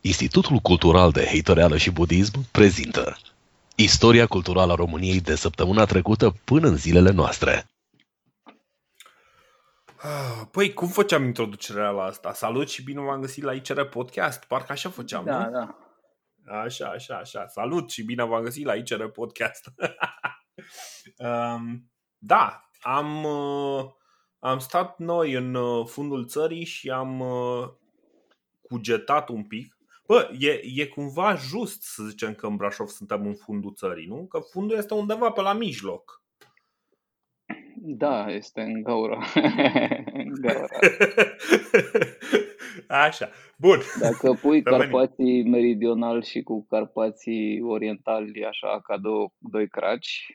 Institutul Cultural de Heitoreală și Budism prezintă Istoria culturală a României de săptămâna trecută până în zilele noastre. Ah, Păi, cum făceam introducerea la asta? Salut și bine v-am găsit la ICR Podcast. Parcă așa făceam, Da, nu? da. Așa, așa, așa. Salut și bine v-am găsit la ICR Podcast. um, da, am, uh, am stat noi în uh, fundul țării și am uh, cugetat un pic. Bă, e, e cumva just să zicem că în Brașov suntem în fundul țării, nu? Că fundul este undeva pe la mijloc. Da, este în gaură. în gaură. Așa. Bun. Dacă pui Revenim. Carpații meridional și cu Carpații orientali așa ca două, doi craci,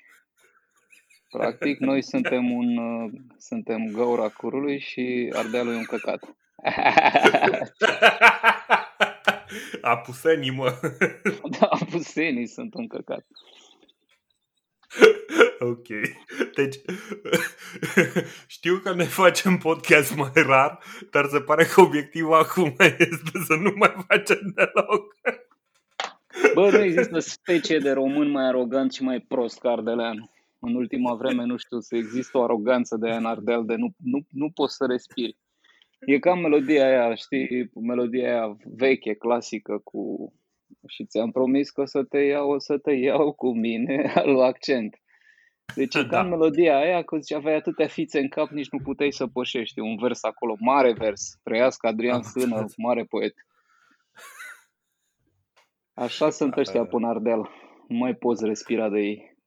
practic noi suntem un uh, suntem gaura curului și Ardealul e un căcat. Apusenii, mă. da, pusenii sunt un căcat. Ok. Deci, știu că ne facem podcast mai rar, dar se pare că obiectivul acum este să nu mai facem deloc. Bă, nu există specie de român mai arogant și mai prost ca Ardeleanu. În ultima vreme, nu știu, să există o aroganță de aia în Ardeal de nu, nu, nu poți să respiri. E ca melodia aia, știi, melodia aia veche, clasică cu... Și ți-am promis că o să te iau, o să te iau cu mine, al accent. Deci e ca Da. în melodia aia, că zice, aveai atâtea fițe în cap, nici nu puteai să pășești. E un vers acolo, mare vers. Trăiască Adrian Am Sână, înțeles. mare poet. Așa sunt ăștia până Ardeal. Nu mai poți respira de ei.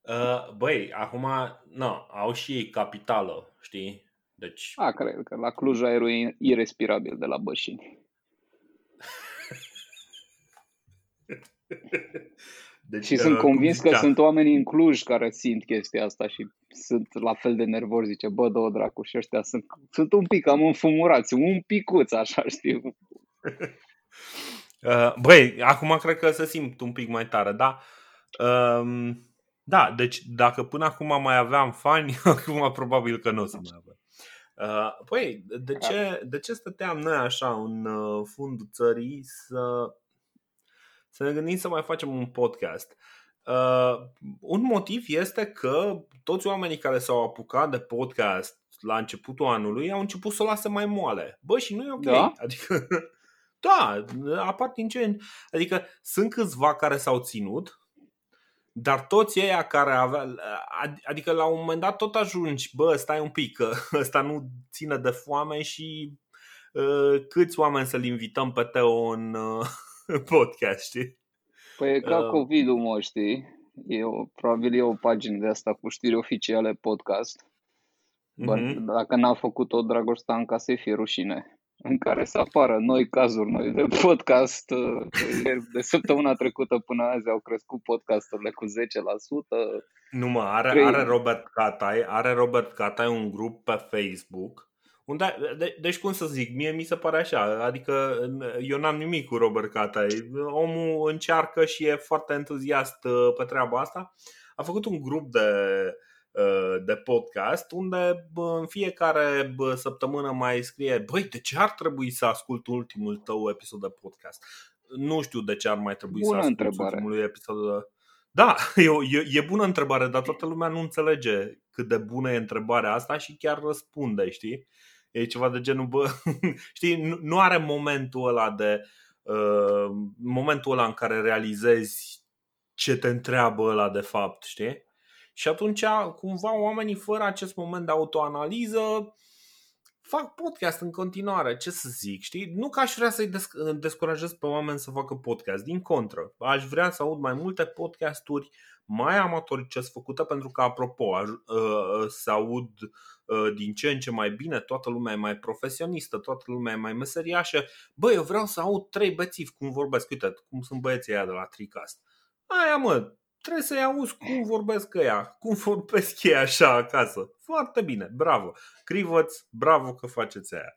Uh, băi, acum, nu, au și ei capitală, știi? Deci, A, cred că la Cluj aerul e irrespirabil de la Bășini. deci Și sunt uh, cum convins că zicea- sunt oameni în Cluj care simt chestia asta și sunt la fel de nervoși. Zice, bă, două dracu și ăștia sunt, sunt un pic cam înfumurați, un picuț, așa, știu. Uh, băi, acum cred că se simt un pic mai tare, da? Um, da, deci dacă până acum mai aveam fani, acum probabil că nu o să mai avem. Uh, Păi, de ce, de ce stăteam noi așa în uh, fundul țării să, să ne gândim să mai facem un podcast? Uh, un motiv este că toți oamenii care s-au apucat de podcast la începutul anului au început să o lase mai moale. Bă, și nu e ok. Da? Adică, da, apar din ce în- Adică sunt câțiva care s-au ținut, dar toți ăia care avea, ad- adică la un moment dat tot ajungi, bă, stai un pic, că ăsta nu ține de foame și uh, câți oameni să-l invităm pe Teo în uh, podcast, știi? Păi e ca Uh. COVID-ul, mă, știi? E o, probabil e o pagină de asta cu știri oficiale podcast. Bă, Mhm. Dacă n-a făcut-o Dragostanca să fie rușine în care să apară noi cazuri noi de podcast. uh, ieri- De săptămâna trecută până azi au crescut podcasturile cu 10%. Nu mă, are, Trei. are Robert Catai, are Robert Catai un grup pe Facebook unde, de, deci cum să zic, mie mi se pare așa, adică eu n-am nimic cu Robert Catai, omul încearcă și e foarte entuziast uh, pe treaba asta. A făcut un grup de, uh, de podcast unde bă, în fiecare bă, săptămână mai scrie Băi, de ce ar trebui să ascult ultimul tău episod de podcast? Nu știu de ce ar mai trebui Bună să ascult întrebare. ultimul episod de... Da, e, o- e, e bună întrebare, dar toată lumea nu înțelege cât de bună e întrebarea asta și chiar răspunde, știi? E ceva de genul, bă, știi, nu, nu are momentul ăla de uh, momentul ăla în care realizezi ce te întreabă ăla de fapt, știi? Și atunci, cumva, oamenii fără acest moment de autoanaliză fac podcast în continuare, ce să zic, știi? Nu că aș vrea să-i desc- descurajez pe oameni să facă podcast, din contră. Aș vrea să aud mai multe podcasturi mai amatoricesc făcute pentru că, apropo, aș, uh, să aud uh, din ce în ce mai bine, toată lumea e mai profesionistă, toată lumea e mai meseriașă. Bă, eu vreau să aud trei bețivi cum vorbesc, uite, cum sunt băieții ăia de la Tricast. Aia, mă, trebuie să-i auzi cum vorbesc ăia, cum vorbesc ei așa acasă. Foarte bine, bravo. Crivăț, bravo că faceți aia.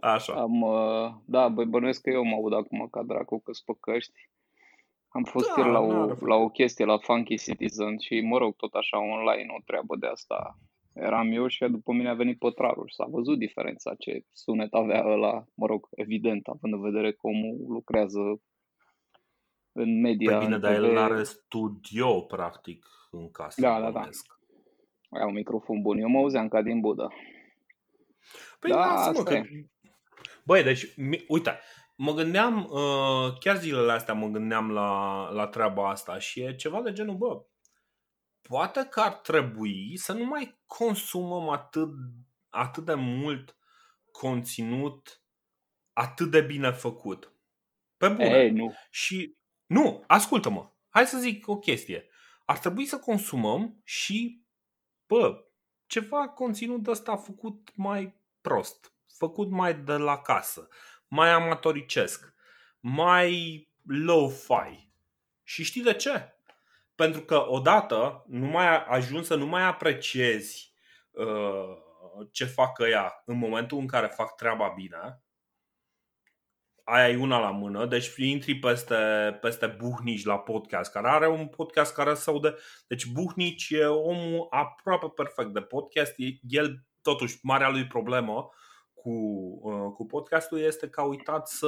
Așa. Am, uh, da, băi, bănuiesc că eu mă aud acum ca dracu că sunt pe căști. Am fost Da, ieri la, o, n-are la o chestie la Funky Citizen și, mă rog, tot așa online o treabă de asta eram eu și după mine a venit pătrarul și s-a văzut diferența ce sunet avea ăla, mă rog, evident, având în vedere că omul lucrează în media. Păi bine, în dar TV. el are studio, practic, în casă. Da, da, da. bănuiesc. Ai un microfon bun. Eu mă auzeam ca din Buda. Păi Da, lasă-mă asta că... e. Băi, deci, mi- uite, mă gândeam, uh, chiar zilele astea mă gândeam la, la treaba asta și e ceva de genul, bă, poate că ar trebui să nu mai consumăm atât, atât de mult conținut atât de bine făcut. Pe bune. Ei, nu. Și nu, ascultă-mă. Hai să zic o chestie. Ar trebui să consumăm și bă, ceva conținut ăsta făcut mai prost, făcut mai de la casă, mai amatoricesc, mai low-fi. Și știi de ce? Pentru că odată nu mai ajungi să nu mai apreciezi uh, ce fac ăia în momentul în care fac treaba bine, aia e una la mână, deci intri peste, peste Buhnici la podcast, care are un podcast care se aude. Deci Buhnici e omul aproape perfect de podcast. E- El, totuși, marea lui problemă cu, uh, cu podcastul este că a uitat să.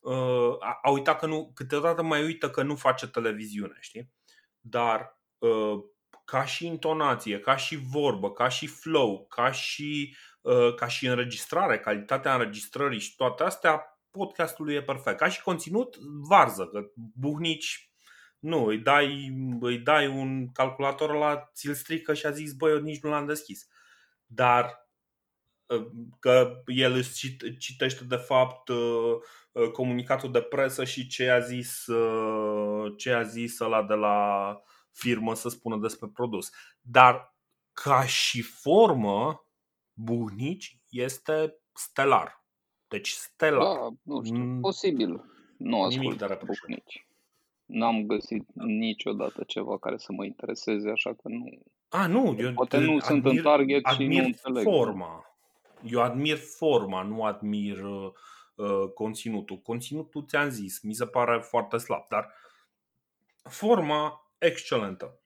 Uh, a, a uitat că nu. Câteodată mai uită că nu face televiziune, știi? Dar uh, ca și intonație, ca și vorbă, ca și flow, ca și, uh, ca și înregistrare, calitatea înregistrării și toate astea, podcastul e perfect. Ca și conținut, varză, că buhnici, nu, îi dai, îi dai un calculator la ți-l strică și a zis, băi, eu nici nu l-am deschis. Dar uh, că el îți cit- citește de fapt uh, uh, comunicatul de presă și ce a zis uh, ce a zis ăla de la firmă să spună despre produs. Dar ca și formă, buhnici este stelar. Deci stelar. Da, nu știu, Mm. posibil. Nu Nimic ascult de reproșat. bucnici. N-am găsit niciodată ceva care să mă intereseze, așa că nu. A, nu, eu Poate nu sunt în target și nu admir înțeleg. forma. Eu admir forma, nu admir uh, uh, conținutul. Conținutul ți-am zis, mi se pare foarte slab, dar forma excelentă.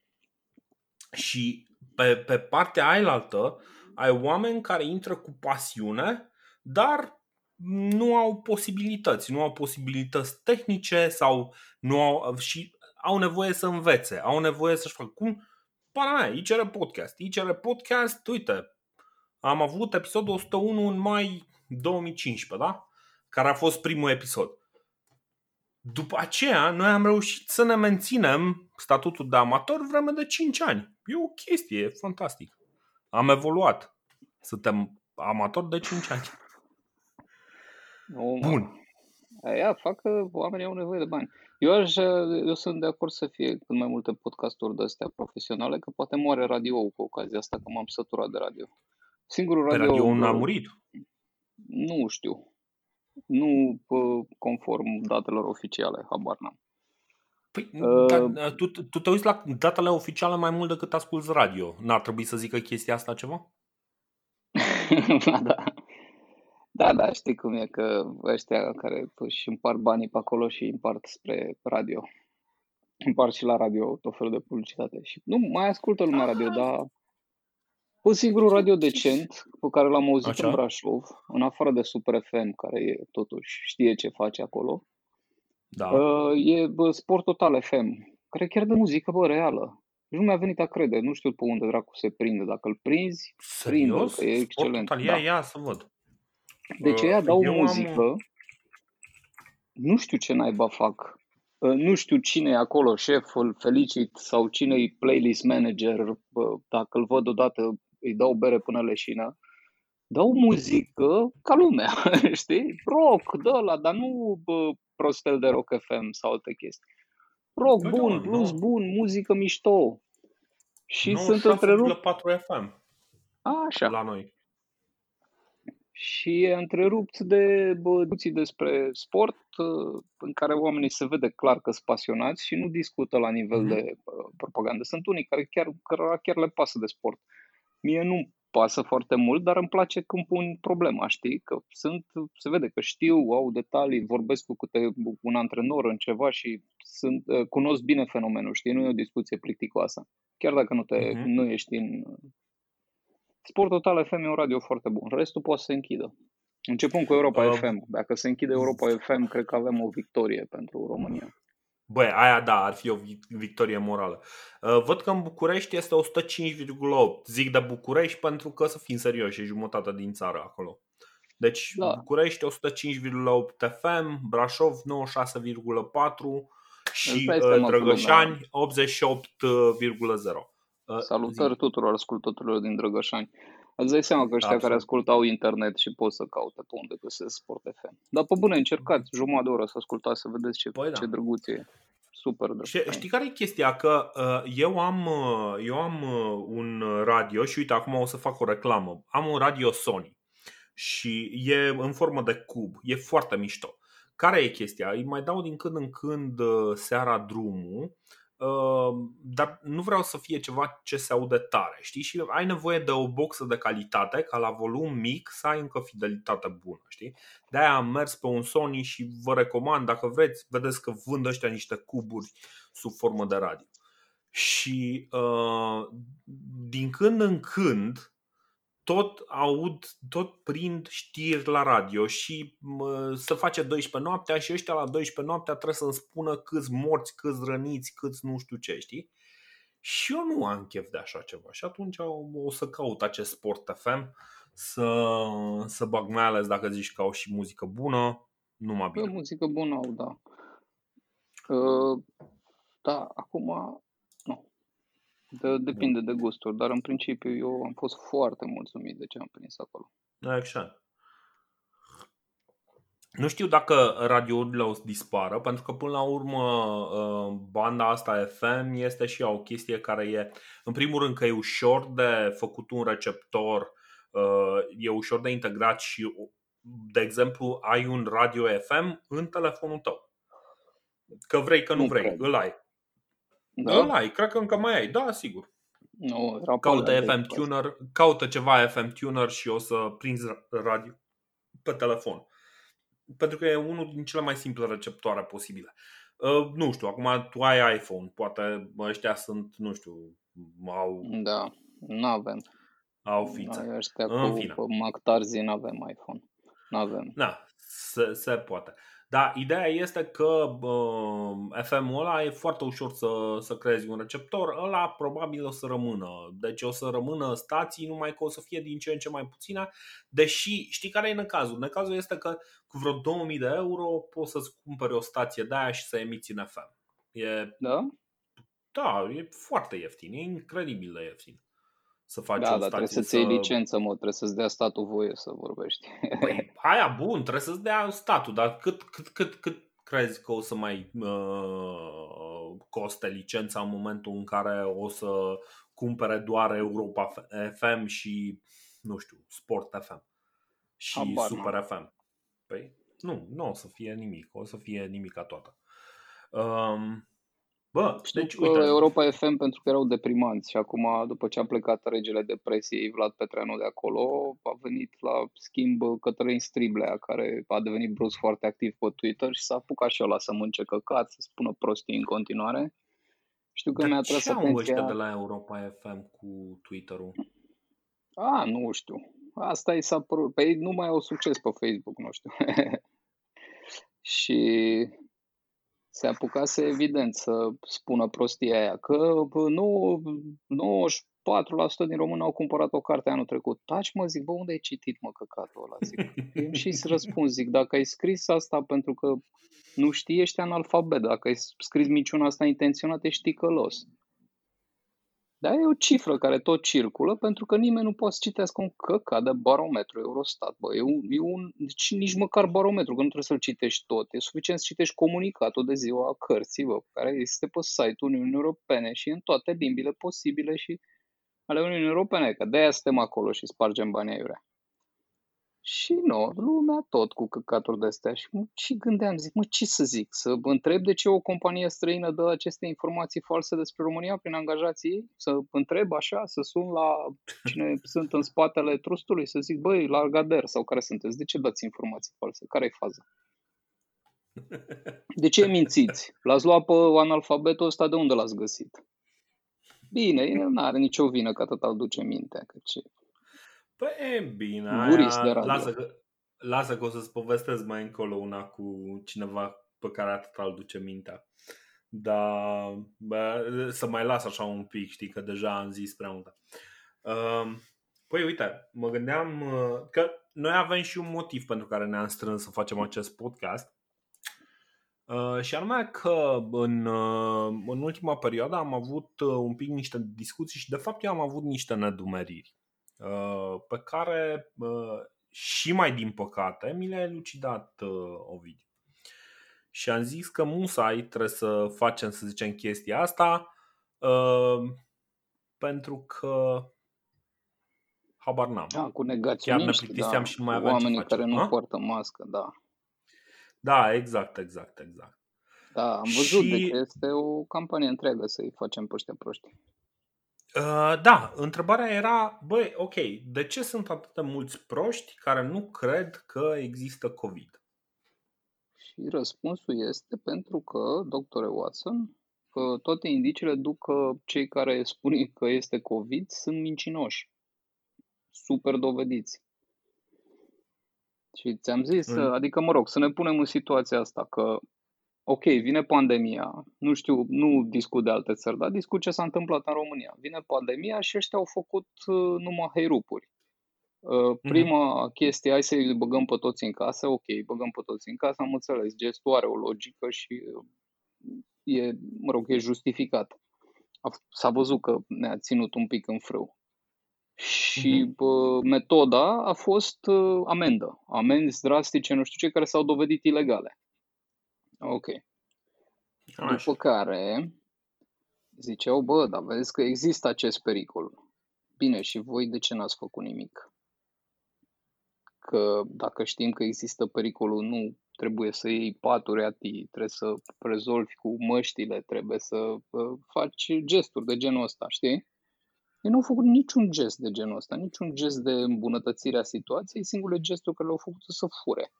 Și pe, pe partea ailaltă ai oameni care intră cu pasiune, dar nu au posibilități, nu au posibilități tehnice sau nu au și au nevoie să învețe, au nevoie să-și facă cum Pana mea, ICR Podcast. ICR Podcast, uite, am avut episodul 101 în mai 2015, da? Care a fost primul episod. După aceea, noi am reușit să ne menținem statutul de amator vreme de 5 ani. E o chestie, e fantastic. Am evoluat. Suntem amatori de 5 ani. Nu, mă. Bun. Aia fac că oamenii au nevoie de bani. Eu, aș, eu sunt de acord să fie cât mai multe podcasturi de astea profesionale, că poate moare radio cu ocazia asta, că m-am săturat de radio. Singurul Pe radio... radio a murit. Nu știu. Nu pă, conform datelor oficiale, habar n-am. Păi, Uh, dar, tu, tu te uiți la datele oficiale mai mult decât asculti radio. N-ar trebui să zică chestia asta ceva? da, da. Da, da, știi cum e că ăștia care își împart banii pe acolo și îi împart spre radio. Împart și la radio tot felul de publicitate. Și nu mai ascultă lumea radio, dar un singurul radio decent pe care l-am auzit Așa. în Brașov, în afară de Super FM, care e, totuși știe ce face acolo, Da. uh, e bă, Sport Total FM, care chiar de muzică, bă, reală. Și nu mi-a venit a crede, nu știu pe unde dracu se prinde. Dacă îl prinzi, Serios? că e Sport excelent, Total. da. Ia, ia să văd. Deci Uh, ea dau eu am- muzică, nu știu ce naiba fac, Uh, nu știu cine e acolo, șeful, felicit, sau cine e playlist manager, bă, dacă îl văd odată îi dau bere până leșină, dau muzică ca lumea, știi? Rock, dă la, dar nu bă, prostel de Rock FM sau alte chestii. Rock Da, bun, da, blues nu. bun, muzică mișto. Și sunt întrerupt, 96,4 FM așa, la noi. Și e întrerupt de bă, discuții despre sport uh, în care oamenii se vede clar că sunt pasionați și nu discută la nivel Mhm. de uh, propagandă. Sunt unii care chiar, cărora chiar le pasă de sport. Mie nu pasă foarte mult, dar îmi place când pun problema, știi? Că sunt, se vede că știu, au detalii, vorbesc cu câte un antrenor în ceva și sunt, uh, cunosc bine fenomenul, știi? Nu e o discuție plicticoasă. Chiar dacă nu, te, Mhm. nu ești în, Sport Total FM e un radio foarte bun. Restul poate să se închidă. Începând cu Europa uh, FM. Dacă se închide Europa FM, cred că avem o victorie pentru România. Băi, aia da, ar fi o victorie morală. Uh, văd că în București este 105,8. Zic de București pentru că, să fim serioși, e jumătate din țară acolo. Deci da. București 105,8 FM, Brașov 96,4 și uh, Drăgășani 88,0. Uh, Salutări tuturor ascultătorilor din Drăgășani. Îți dai seama că ăștia Absolut. care ascultau internet și pot să caute pe unde găsesc Sport FM. Dar pe bune, încercați jumătate de oră să ascultați, să vedeți ce, păi, da. ce drăguț e. Super drăguț. Știi, știi care e chestia? Că uh, eu am, uh, eu am uh, un radio și uite, acum o să fac o reclamă. Am un radio Sony și e în formă de cub. E foarte mișto. Care e chestia? Îi mai dau din când în când uh, seara drumul Ehm, dar nu vreau să fie ceva ce se aude tare, știi? Și ai nevoie de o boxă de calitate, ca la volum mic să ai încă fidelitate bună, știi? De-aia am mers pe un Sony și vă recomand, dacă vreți, vedeți că vând ăștia niște cuburi sub formă de radio. Și uh, din când în când tot aud, tot prind știri la radio și mă, se face 12 noaptea și ăștia la 12 noaptea trebuie să-mi spună câți morți, câți răniți, câți nu știu ce, știi? Și eu nu am chef de așa ceva și atunci o, o să caut acest Sport FM să, să bag mai ales dacă zici că au și muzică bună, numai bine. Pe muzică bună au, da. Uh, da, acum de, depinde de gusturi, dar în principiu eu am fost foarte mulțumit de ce am prins acolo. Exact. Nu știu dacă radiourile o să dispară, pentru că până la urmă uh, banda asta FM este și ea o chestie care e, în primul rând că e ușor de făcut un receptor, uh, e ușor de integrat și, de exemplu, ai un radio FM în telefonul tău. Că vrei, că nu, nu vrei, cred. îl ai. Da? Îl ai, cred că încă mai ai, da, sigur. Nu, caută FM Tuner, caută ceva FM Tuner și o să prinzi radio pe telefon. Pentru că e unul din cele mai simple receptoare posibile. Uh, nu știu, acum tu ai iPhone, poate ăștia sunt, nu știu, au... Da, nu avem. Au fițe. Noi ăștia în cu fine. Mac nu avem iPhone. Nu avem. Da, se, se poate. Da, ideea este că uh, FM-ul ăla e foarte ușor să, să creezi un receptor, ăla probabil o să rămână. Deci o să rămână stații, numai că o să fie din ce în ce mai puține, deși știi care e necazul? Necazul este că cu vreo 2000 de euro poți să-ți cumperi o stație de aia și să emiți în FM. E, da? Da, e foarte ieftin, e incredibil de ieftin să faci da, o da, trebuie să-ți iei licență, mă, trebuie să-ți dea statul voie să vorbești. Păi, aia bun, trebuie să-ți dea statul, dar cât, cât, cât, cât crezi că o să mai uh, coste licența în momentul în care o să cumpere doar Europa FM și, nu știu, Sport FM și Abar, Super nu. FM? Păi nu, nu o să fie nimic, o să fie nimica toată. Um, Bă, Știu deci, uite. Europa FM pentru că erau deprimanți și acum, după ce a plecat regele depresiei Vlad Petreanu de acolo, a venit la schimb Cătălin Striblea, care a devenit brusc foarte activ pe Twitter și s-a apucat și ăla să mânce căcat, să spună prostii în continuare. Știu că Dar mi-a tras atenția... de la Europa FM cu Twitter-ul? A, nu știu. Asta i s-a părut. Păi nu mai au succes pe Facebook, nu știu. și se apucase evident să spună prostia aia, că nu, 94% din români au cumpărat o carte anul trecut. Taci mă, zic, bă, unde ai citit mă căcatul ăla? Zic. și să răspund, zic, dacă ai scris asta pentru că nu știi, ești analfabet. Dacă ai scris minciuna asta intenționat, ești ticălos. Dar e o cifră care tot circulă pentru că nimeni nu poate să citească un căcat de barometru Eurostat. Bă, e un, e un, deci nici măcar barometru, că nu trebuie să-l citești tot. E suficient să citești comunicatul de ziua cărții, bă, care este pe site-ul Uniunii Europene și în toate limbile posibile și ale Uniunii Europene, că de-aia suntem acolo și spargem banii aiurea. Și nu, lumea tot cu căcaturi de astea. Și, și gândeam, zic, mă, ce să zic? Să întreb de ce o companie străină dă aceste informații false despre România prin angajații ei? Să întreb așa, să sun la cine sunt în spatele trustului, să zic, băi, la Gader sau care sunteți? De ce dați informații false? Care e faza? De ce mințiți? L-ați luat pe analfabetul ăsta, de unde l-ați găsit? Bine, el nu are nicio vină că atât îl duce mintea. Că ce... Păi e bine, Gurist de aia, radio. lasă, că, lasă că o să-ți povestesc mai încolo una cu cineva pe care atât îl duce mintea. Dar bă, să mai las așa un pic, știi, că deja am zis prea multe. Um, Păi uite, mă gândeam uh, că noi avem și un motiv pentru care ne-am strâns să facem acest podcast. Uh, Și anume că în, uh, în ultima perioadă am avut uh, un pic niște discuții și de fapt eu am avut niște nedumeriri uh, pe care uh, și mai din păcate mi le-a elucidat uh, Ovidiu. Și am zis că musai trebuie să facem, să zicem, chestia asta uh, pentru că habar n-am. Da, cu Chiar ne negaționiști, plictiseam da, și nu mai aveam ce oamenii face. care nu Ha? poartă mască, da. Da, exact, exact, exact. Da, am văzut, Și- deci este o campanie întreagă să-i facem pe ăștia proști. Uh, da, întrebarea era, băi, ok, de ce sunt atât de mulți proști care nu cred că există COVID? Și răspunsul este pentru că, doctore Watson, că toate indiciile duc că cei care spun că este COVID sunt mincinoși. Super dovediți. Și ți-am zis, Mm. adică mă rog, să ne punem în situația asta că ok, vine pandemia, nu știu, nu discut de alte țări, dar discut ce s-a întâmplat în România. Vine pandemia și ăștia au făcut uh, numai heirupuri. Uh, Prima chestie, hai să-i băgăm pe toți în casă, ok, băgăm pe toți în casă, am înțeles, gestul are o logică și uh, e, mă rog, e justificat. A, f- s-a văzut că ne-a ținut un pic în frâu. Și bă, metoda a fost uh, amendă. Amenzi drastice, nu știu ce, care s-au dovedit ilegale. Ok. Așa. După care ziceau, bă, dar vezi că există acest pericol. Bine, și voi de ce n-ați făcut nimic? Că dacă știm că există pericolul, nu trebuie să iei paturi ati, trebuie să rezolvi cu măștile, trebuie să uh, faci gesturi de genul ăsta, știi? Ei nu au făcut niciun gest de genul ăsta, niciun gest de îmbunătățire a situației, singurele gesturi care le-au făcut să fure.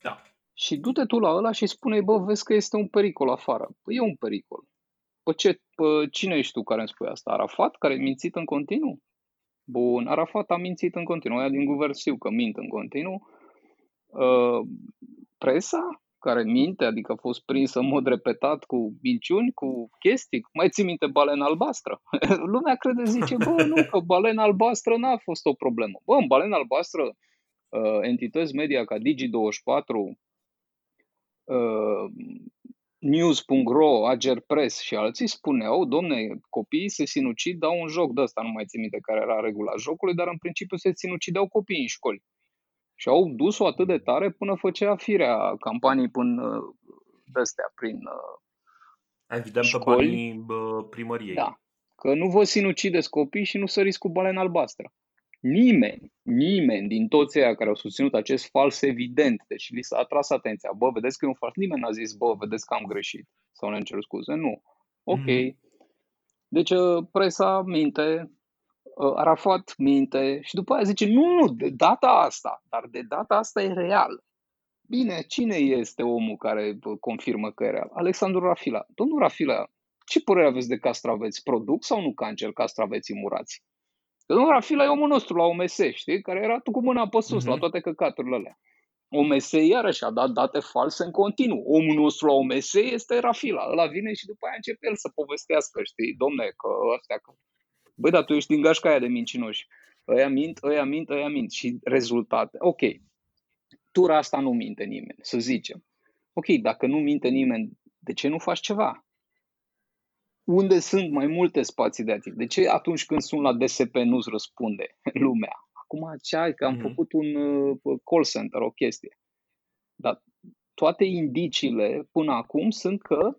Da. Și du-te tu la ăla și spune bă, vezi că este un pericol afară. Păi e un pericol. Păi ce, pă, cine ești tu care îmi spui asta? Arafat, care a mințit în continuu? Bun, Arafat a mințit în continuu, aia din guvern știu că mint în continuu. Uh, presa, care minte, adică a fost prinsă în mod repetat cu minciuni, cu chestii. Mai ții minte balena albastră? Lumea crede, zice, bă, nu, că balena albastră n-a fost o problemă. Bă, în balena albastră, uh, entități media ca Digi24, uh, News.ro, Ager Press și alții spuneau, domne, copiii se sinucid, dau un joc de ăsta, nu mai țin minte care era regula jocului, dar în principiu se sinucideau copiii în școli. Și au dus-o atât de tare până făcea firea campanii până de-astea, prin uh, Evident pe Școli. banii bă, primăriei. Da. Că nu vă sinucideți copii și nu săriți cu balena albastră. Nimeni, nimeni din toți ăia care au susținut acest fals evident, deci li s-a atras atenția, bă, vedeți că e un fals, nimeni n-a zis, bă, vedeți că am greșit sau ne-am cerut scuze, nu. Ok. Mhm. Deci uh, presa minte, uh, Arafat minte și după aia zice, nu, nu, de data asta, dar de data asta e real. Bine, cine este omul care bă, confirmă că e real? Alexandru Rafila. Domnul Rafila, ce părere aveți de castraveți? Produc sau nu cancer castraveții murați? Că domnul Rafila e omul nostru la OMS, știi? Care era cu mâna pe sus Mhm. la toate căcaturile alea. OMS iarăși a dat date false în continuu. Omul nostru la OMS este Rafila. Ăla vine și după aia începe el să povestească, știi? Domne, că ăstea... Că... Băi, dar tu ești din gașca aia de mincinoși. Ăia mint, ăia mint, ăia mint. Și rezultate. Ok, tura asta nu minte nimeni, să zicem. Ok, dacă nu minte nimeni, de ce nu faci ceva? Unde sunt mai multe spații de atât? De ce atunci când sunt la DSP nu-ți răspunde lumea? Acum, ce ai, că am Mhm. făcut un uh, call center, o chestie. Dar toate indiciile până acum sunt că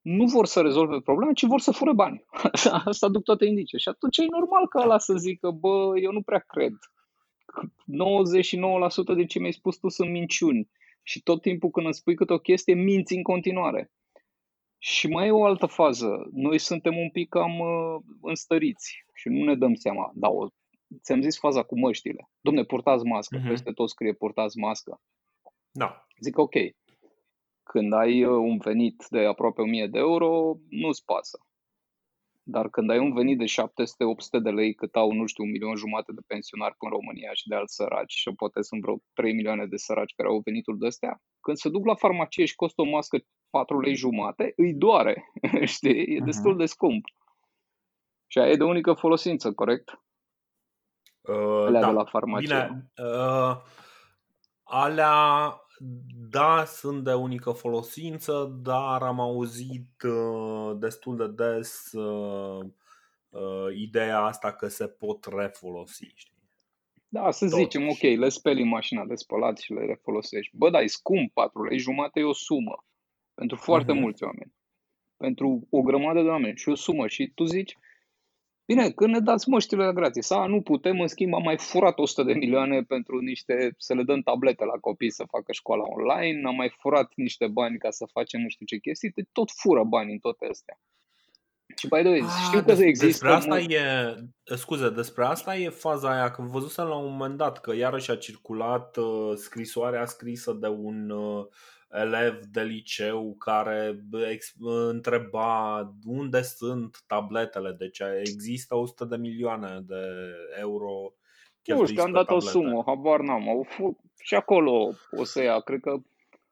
nu vor să rezolve problema, ci vor să fure bani. Asta duc toate indiciile. Și atunci e normal ca ăla să zică, bă, eu nu prea cred. 99% din ce mi-ai spus tu sunt minciuni. Și tot timpul când îmi spui câte o chestie, minți în continuare. Și mai e o altă fază. Noi suntem un pic cam uh, înstăriți și nu ne dăm seama. Dar o, ți-am zis faza cu măștile. Domne, purtați mască. Mhm. Peste tot scrie purtați mască. Da. Zic ok. Când ai uh, un venit de aproape 1000 de euro, nu-ți pasă. Dar când ai un venit de 700-800 de lei, cât au, nu știu, un milion jumate de pensionari în România și de alți săraci, și poate sunt vreo 3 milioane de săraci care au venitul de astea, când se duc la farmacie și costă o mască 4 lei jumate, îi doare, știi? E mhm. destul de scump. Și aia e de unică folosință, corect? Uh, Alea da. de la farmacie. Bine, uh, alea da, sunt de unică folosință, dar am auzit uh, destul de des uh, uh, ideea asta că se pot refolosi. Știi? Da, să Totuși. zicem, ok, le speli în mașina de spălat și le refolosești. Bă, dar e scump, 4 lei jumate e o sumă pentru foarte uh-huh. mulți oameni. Pentru o grămadă de oameni și o sumă. Și tu zici, Bine, când ne dați măștile la gratis, a, nu putem, în schimb am mai furat 100 de milioane pentru niște, să le dăm tablete la copii să facă școala online, am mai furat niște bani ca să facem nu știu ce chestii, de tot fură bani în toate astea. Și by the way, ah, știu că des, există... Despre asta mult... e, scuze, despre asta e faza aia, că văzusem la un moment dat că iarăși a circulat uh, scrisoarea scrisă de un uh, elev de liceu care întreba unde sunt tabletele, deci există 100 de milioane de euro nu știu, am dat tablete. o sumă, habar n-am. Au f- și acolo o să ia. Cred că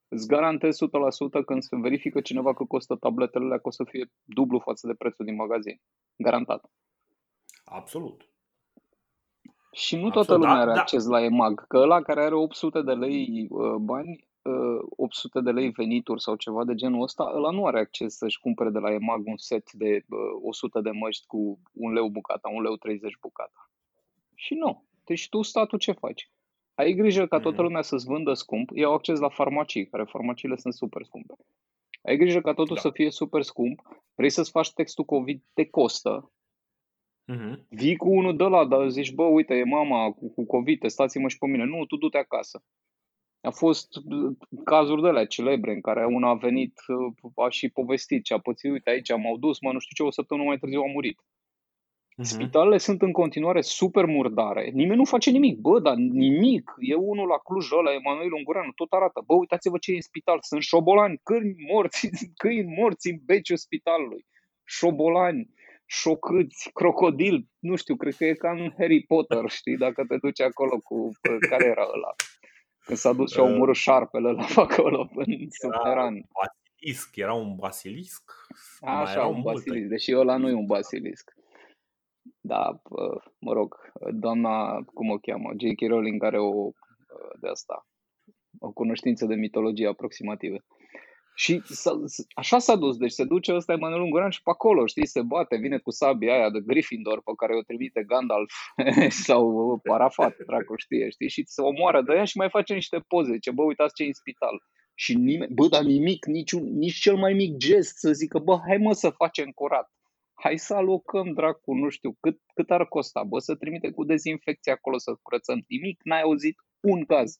îți garantez 100% când se verifică cineva că costă tabletele alea, că o să fie dublu față de prețul din magazin. Garantat. Absolut. Și nu toată lumea da, are da. acces la EMAG, că ăla care are 800 de lei uh, bani 800 de lei venituri sau ceva de genul ăsta, ăla nu are acces să-și cumpere de la EMAG un set de 100 de măști cu un leu bucata, un leu 30 bucata. Și nu. Deci tu, statul, ce faci? Ai grijă ca toată mm. lumea să-ți vândă scump, iau acces la farmacii, care farmaciile sunt super scumpe. Ai grijă ca totul da. să fie super scump, vrei să-ți faci textul COVID, te costă, Uh-huh. Vii cu unul de la, dar zici, bă, uite, e mama cu, cu COVID, testați-mă și pe mine. Nu, tu du-te acasă. A fost cazuri de alea celebre în care una a venit, a și povestit ce a pățit, uite aici m-au dus, mă nu știu ce, o săptămână mai târziu a murit. Uh-huh. Spitalele sunt în continuare super murdare. Nimeni nu face nimic. Bă, dar nimic. E unul la Cluj, ăla, Emanuel Ungureanu, tot arată. Bă, uitați-vă ce e în spital. Sunt șobolani, câini morți, câini morți în beciul spitalului. Șobolani, șocâți, crocodil. Nu știu, cred că e ca în Harry Potter, știi, dacă te duci acolo cu... Care era ăla? Când s-a dus și a omorât șarpele la acolo în subteran. Basilisc, era un basilisc. Așa, un basilisc, deși ăla nu e un basilisc. Da, mă rog, doamna, cum o cheamă, J.K. Rowling are o de asta, o cunoștință de mitologie aproximativă. Și așa s-a dus, deci se duce ăsta Emanuel Ungurean și pe acolo, știi, se bate, vine cu sabia aia de Gryffindor pe care o trimite Gandalf sau Parafat, dracu știe, știi, și se omoară de ea și mai face niște poze, ce bă, uitați ce e în spital. Și nimeni, bă, dar nimic, niciun, nici cel mai mic gest să zică, bă, hai mă să facem curat. Hai să alocăm, dracu, nu știu, cât, cât ar costa, bă, să trimite cu dezinfecție acolo să curățăm. Nimic, n-ai auzit un caz.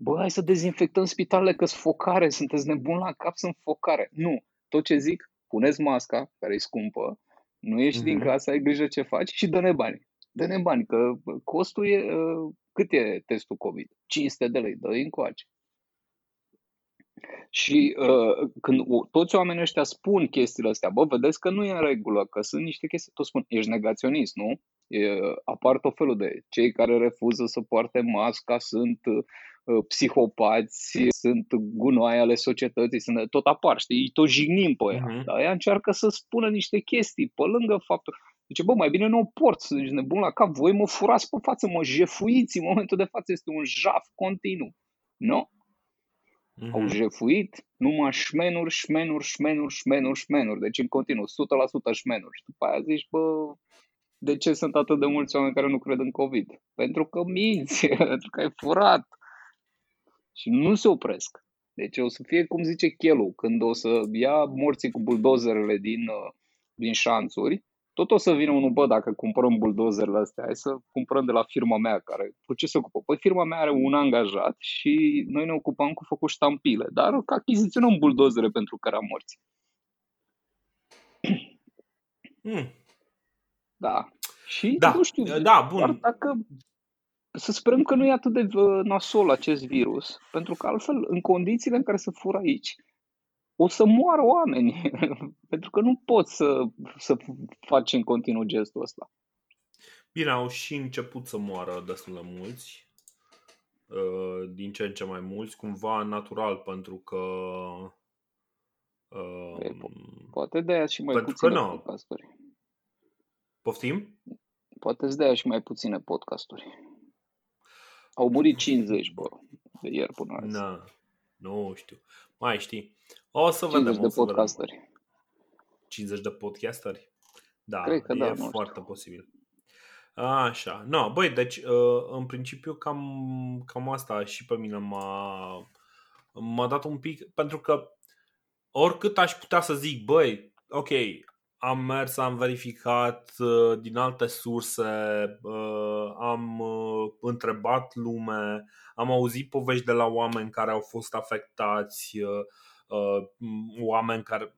Bă, hai să dezinfectăm spitalele că sunt focare, sunteți nebuni la cap, sunt focare. Nu, tot ce zic, puneți masca, care e scumpă, nu ieși mm-hmm. din mhm. casă, ai grijă ce faci și dă-ne bani. Dă-ne bani, că costul e, uh, cât e testul COVID? 500 de lei, dă încoace. Și uh, când toți oamenii ăștia spun chestiile astea, bă, vedeți că nu e în regulă, că sunt niște chestii, toți spun, ești negaționist, nu? E, apar tot felul de cei care refuză să poarte masca, sunt uh, psihopați, sunt gunoaie ale societății, sunt, tot apar, știi, tot jignim pe ea. Uh-huh. Dar ea încearcă să spună niște chestii, pe lângă faptul, Zice, bă, mai bine nu o port, să zici nebun la cap, voi mă furați pe față, mă jefuiți, în momentul de față este un jaf continuu. Nu? Mm-hmm. Au jefuit numai șmenuri, șmenuri, șmenuri, șmenuri, șmenuri. Deci în continuu, 100% șmenuri. Și după aia zici, bă, de ce sunt atât de mulți oameni care nu cred în COVID? Pentru că minți, pentru că ai furat. Și nu se opresc. Deci o să fie cum zice Chelu, când o să ia morții cu buldozerele din, uh, din șanțuri tot o să vină unul, bă, dacă cumpărăm buldozerele astea, hai să cumpărăm de la firma mea care, cu ce se ocupă? Păi firma mea are un angajat și noi ne ocupăm cu făcut ștampile, dar achiziționăm buldozere pentru care am morți. Hmm. Da. Și da. nu știu, da, bun. Doar dacă să sperăm că nu e atât de nasol acest virus, pentru că altfel, în condițiile în care se fură aici, o să moară oameni. Pentru că nu poți să, să faci în continuu gestul ăsta. Bine, au și început să moară destul de mulți. Uh, din ce în ce mai mulți, cumva natural, pentru că. Uh, poate de aia și mai puține podcasturi. Poftim? Poate de aia și mai puține podcasturi. Au murit 50, bă, de ieri până azi. Na, nu știu. Mai știi. O să 50 vedem. de podcasteri. 50 de podcasteri? Da, Cred că e da, foarte știu. posibil. Așa, no, băi, deci uh, în principiu cam, cam asta și pe mine m-a, m-a dat un pic, pentru că oricât aș putea să zic, băi, ok, am mers, am verificat uh, din alte surse, uh, am întrebat lume, am auzit povești de la oameni care au fost afectați, oameni care,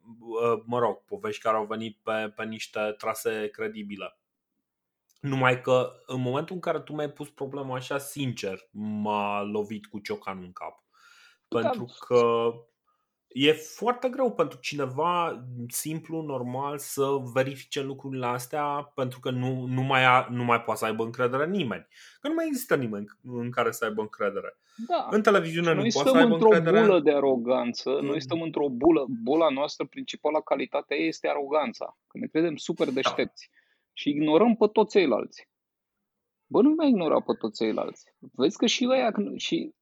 mă rog, povești care au venit pe, pe niște trase credibile. Numai că în momentul în care tu mi-ai pus problema așa, sincer, m-a lovit cu ciocanul în cap. Da. Pentru că e foarte greu pentru cineva simplu, normal, să verifice lucrurile astea pentru că nu, nu, mai, a, nu mai poate să aibă încredere în nimeni. Că nu mai există nimeni în care să aibă încredere. Da. În televiziune nu poate să aibă încredere. Noi stăm într-o bulă de aroganță, mm. noi stăm într-o bulă, bula noastră principală calitatea ei este aroganța. Că ne credem super da. deștepți. Da și ignorăm pe toți ceilalți. Bă, nu mai ignora pe toți ceilalți. Vezi că și ăia, și uh, uh,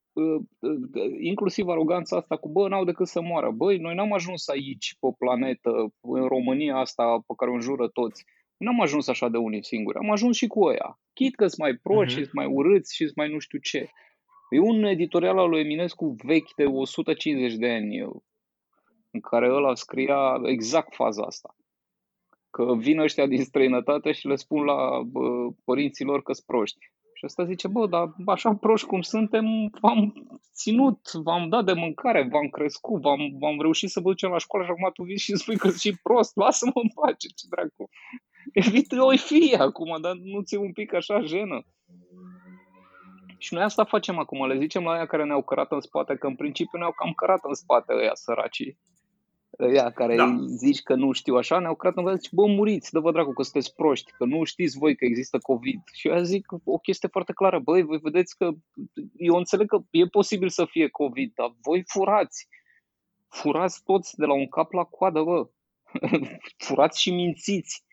inclusiv aroganța asta cu bă, n-au decât să moară. Băi, noi n-am ajuns aici pe planetă, în România asta pe care o înjură toți. N-am ajuns așa de unii singuri, am ajuns și cu ăia. Chit că sunt mai proști, uh-huh. și mai urâți și mai nu știu ce. E un editorial al lui Eminescu vechi de 150 de ani în care ăla scria exact faza asta că vin ăștia din străinătate și le spun la bă, părinților că sunt proști. Și ăsta zice, bă, dar așa proști cum suntem, v-am ținut, v-am dat de mâncare, v-am crescut, v-am, v-am reușit să vă ducem la școală și acum tu vii și spui că și prost, lasă-mă în pace, ce dracu. Evită o fi acum, dar nu ți un pic așa jenă. Și noi asta facem acum, le zicem la aia care ne-au cărat în spate, că în principiu ne-au cam cărat în spate ăia săracii ăia care da. zici că nu știu așa, ne-au creat în zice, bă, muriți, dă-vă dracu că sunteți proști, că nu știți voi că există COVID. Și eu zic o chestie foarte clară, băi, voi vedeți că, eu înțeleg că e posibil să fie COVID, dar voi furați. Furați toți de la un cap la coadă, bă. furați și mințiți.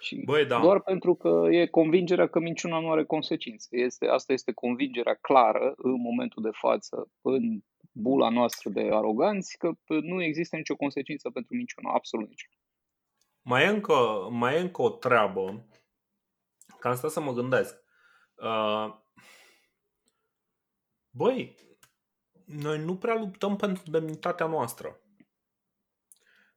Și Băi, da. Doar pentru că e convingerea că minciuna nu are consecințe. Este, asta este convingerea clară în momentul de față în bula noastră de aroganți că nu există nicio consecință pentru minciună, absolut nicio. Mai e încă, mai e încă o treabă, că am stat să mă gândesc. Uh, băi, noi nu prea luptăm pentru demnitatea noastră.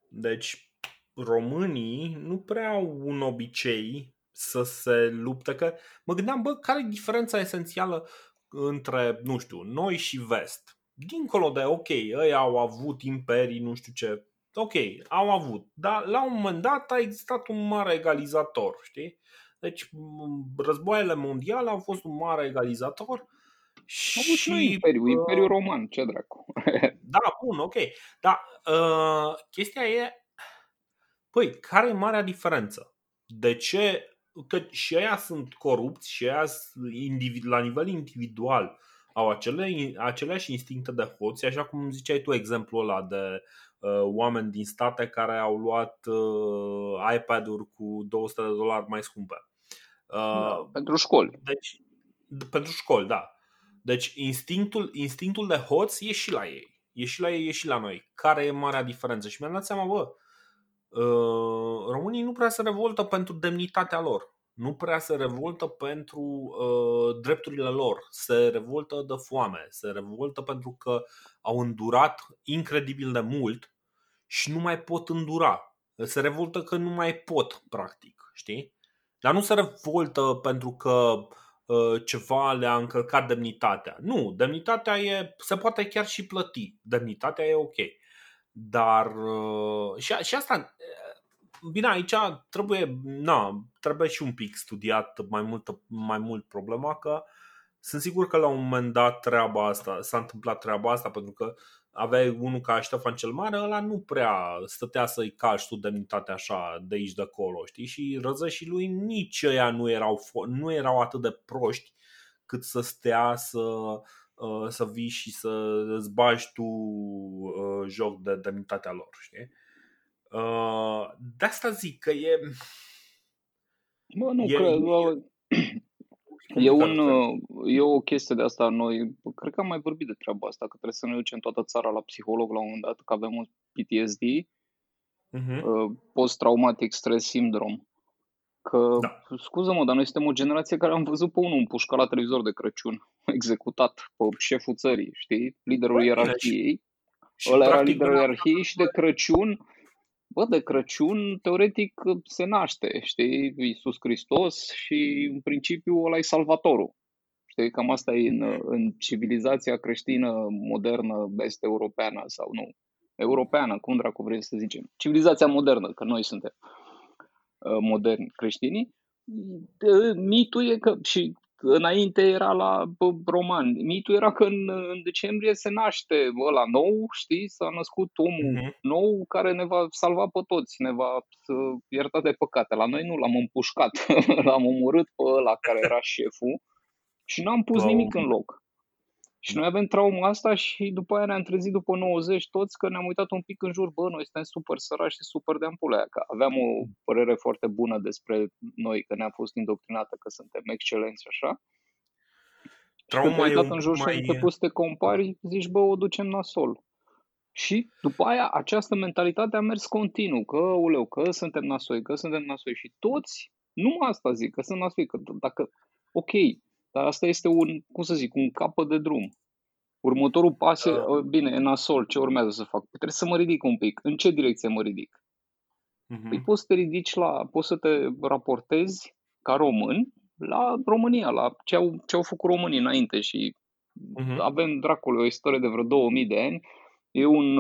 Deci, românii nu prea au un obicei să se lupte. Că mă gândeam, bă, care e diferența esențială între, nu știu, noi și vest? Dincolo de, ok, ei au avut imperii, nu știu ce, ok, au avut, dar la un moment dat a existat un mare egalizator, știi? Deci războaiele mondiale au fost un mare egalizator și... Au avut și imperiu, uh, imperiul roman, ce dracu. da, bun, ok. Dar uh, chestia e, păi, care e marea diferență? De ce? Că și ei sunt corupți și ei la nivel individual au acele, aceleași instincte de hoți, așa cum ziceai tu exemplul ăla de uh, oameni din state care au luat uh, iPad-uri cu 200 de dolari mai scumpe. Uh, da, pentru școli. Deci, pentru școli, da. Deci instinctul, instinctul de hoț e și la ei. E și la ei, e și la noi. Care e marea diferență? Și mi-am dat seama, bă, uh, românii nu prea se revoltă pentru demnitatea lor nu prea se revoltă pentru uh, drepturile lor, se revoltă de foame, se revoltă pentru că au îndurat incredibil de mult și nu mai pot îndura. Se revoltă că nu mai pot, practic, știi? Dar nu se revoltă pentru că uh, ceva le-a încălcat demnitatea. Nu, demnitatea e, se poate chiar și plăti. Demnitatea e ok. Dar uh, și, și asta Bine, aici trebuie, na, trebuie și un pic studiat mai mult, mai mult problema că sunt sigur că la un moment dat treaba asta, s-a întâmplat treaba asta pentru că aveai unul ca Ștefan cel Mare, ăla nu prea stătea să-i calci tu demnitatea așa de aici de acolo, știi? Și răzășii lui nici ăia nu erau, nu erau atât de proști cât să stea să, uh, să vii și să îți bagi tu uh, joc de demnitatea lor, știi? Uh, de asta zic că e... Bă, nu, e, că, e, E, un, e o chestie de asta. Noi, cred că am mai vorbit de treaba asta, că trebuie să ne ducem toată țara la psiholog la un moment dat, că avem un PTSD, uh-huh. Mhm. post-traumatic stress syndrome. Că, da. scuză-mă, dar noi suntem o generație care am văzut pe unul împușcat la televizor de Crăciun, executat pe șeful țării, știi? Liderul ierarhiei. Ăla era liderul ierarhiei și de Crăciun bă, de Crăciun, teoretic, se naște, știi, Iisus Hristos și, în principiu, ăla e salvatorul. Știi, cam asta e în, în civilizația creștină modernă, est-europeană sau nu, europeană, cum dracu vrei să zicem. Civilizația modernă, că noi suntem uh, moderni creștinii. Mitul e că, și înainte era la roman. Mitul era că în, în decembrie se naște ăla nou, știi, s-a născut omul uh-huh. nou care ne va salva pe toți, ne va ierta de păcate. La noi nu l-am împușcat, l-am omorât pe ăla care era șeful și n-am pus wow. nimic în loc. Și noi avem trauma asta și după aia ne-am trezit după 90 toți că ne-am uitat un pic în jur, bă, noi suntem super sărași și super de ampulea, că aveam o părere foarte bună despre noi, că ne-am fost indoctrinată că suntem excelenți așa. Trauma și când în jur mai... și ai început să te compari, zici, bă, o ducem nasol. Și după aia această mentalitate a mers continuu, că, uleu, că suntem nasoi, că suntem nasoi și toți, nu asta zic, că sunt nasoi, că dacă, ok, dar asta este un, cum să zic, un capăt de drum. Următorul pas e, uh. bine, e nasol, ce urmează să fac? Păi trebuie să mă ridic un pic. În ce direcție mă ridic? Uh-huh. Păi poți să te ridici la, poți să te raportezi ca român la România, la ce au, ce au făcut românii înainte și uh-huh. avem dracului o istorie de vreo 2000 de ani. E un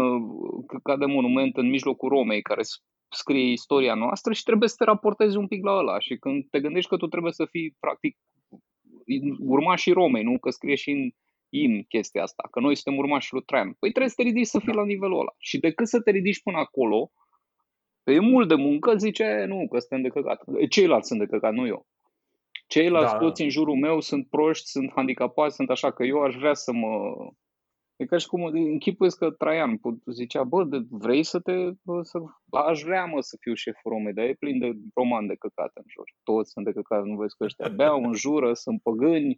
ca de monument în mijlocul Romei care scrie istoria noastră și trebuie să te raportezi un pic la ăla. Și când te gândești că tu trebuie să fii practic urmașii Romei, nu? Că scrie și în im chestia asta, că noi suntem urmașii lui Traian. Păi trebuie să te ridici să fii da. la nivelul ăla. Și decât să te ridici până acolo, e mult de muncă, zice, nu, că suntem de căcat. Ceilalți sunt de căcat, nu eu. Ceilalți da. toți în jurul meu sunt proști, sunt handicapați, sunt așa că eu aș vrea să mă E ca și cum închipuiesc că Traian zicea, bă, de, vrei să te, bă, să, aș vrea mă să fiu șeful Romei, dar e plin de roman de căcat în jur. Toți sunt de căcat, nu vezi că ăștia beau, înjură, sunt păgâni,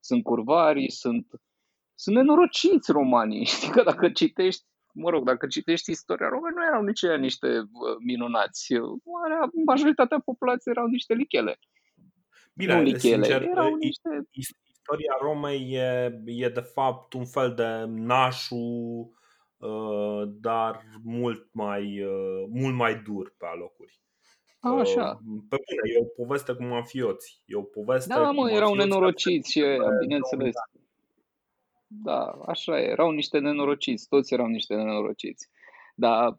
sunt curvari, sunt, sunt nenorociți romanii. Știi că dacă citești, mă rog, dacă citești istoria Romei, nu erau nici niște minunați. Majoritatea populației erau niște lichele. Bine, nu lichele, sincer, erau niște istoria Romei e, e de fapt un fel de nașu, uh, dar mult mai, uh, mult mai dur pe alocuri. Așa. Uh, pe bune, e o poveste cu mafioți. E o poveste da, mă, erau nenorociți și bineînțeles. Da, așa e. Erau niște nenorociți. Toți erau niște nenorociți. Da,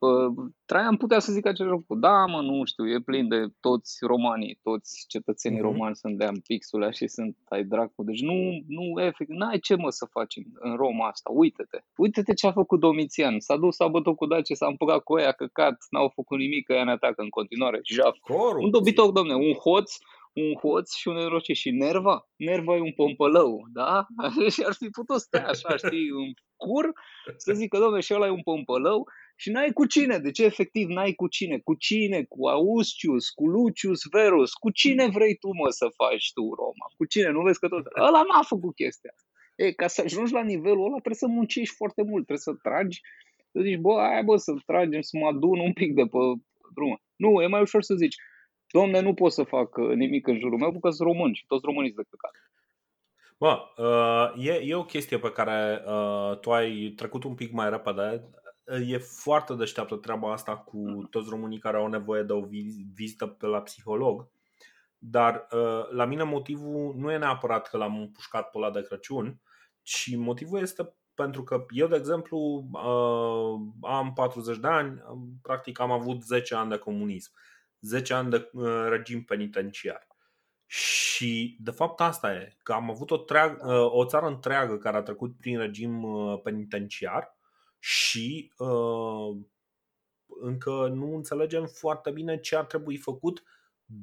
Traian putea să zică același lucru. Da, mă, nu știu, e plin de toți romanii, toți cetățenii mm-hmm. romani sunt de pixule și sunt ai dracu. Deci nu, nu, efect, n-ai ce mă să faci în, în Roma asta. Uite-te. Uite-te ce a făcut Domitian. S-a dus, s-a bătut cu Dace, s-a împăcat cu ea, căcat, n-au făcut nimic, că ea ne atacă în continuare. Jaf. Un dobitoc, domne, un hoț, un hoț și un neroce și nerva. Nerva e un pompălău, da? Și ar fi putut sta așa, știi, un cur, să zică, domne, și ăla e un pompălău și n-ai cu cine. De ce efectiv n-ai cu cine? Cu cine? Cu Austius, cu Lucius Verus, cu cine vrei tu mă să faci tu Roma? Cu cine? Nu vezi că tot... Ăla n-a făcut chestia. E, ca să ajungi la nivelul ăla trebuie să muncești foarte mult, trebuie să tragi, să zici, bă, aia bă, să tragem, să mă adun un pic de pe drum. Nu, e mai ușor să zici, domne, nu pot să fac uh, nimic în jurul meu, pentru că sunt român și toți românii sunt de căcat. Bă, uh, e, e o chestie pe care uh, tu ai trecut un pic mai repede e foarte deșteaptă treaba asta cu toți românii care au nevoie de o vizită pe la psiholog. Dar uh, la mine motivul nu e neapărat că l-am împușcat pe la de Crăciun, ci motivul este pentru că eu, de exemplu, uh, am 40 de ani, practic am avut 10 ani de comunism, 10 ani de uh, regim penitenciar. Și de fapt asta e, că am avut o, treag, uh, o țară întreagă care a trecut prin regim uh, penitenciar și uh, încă nu înțelegem foarte bine ce ar trebui făcut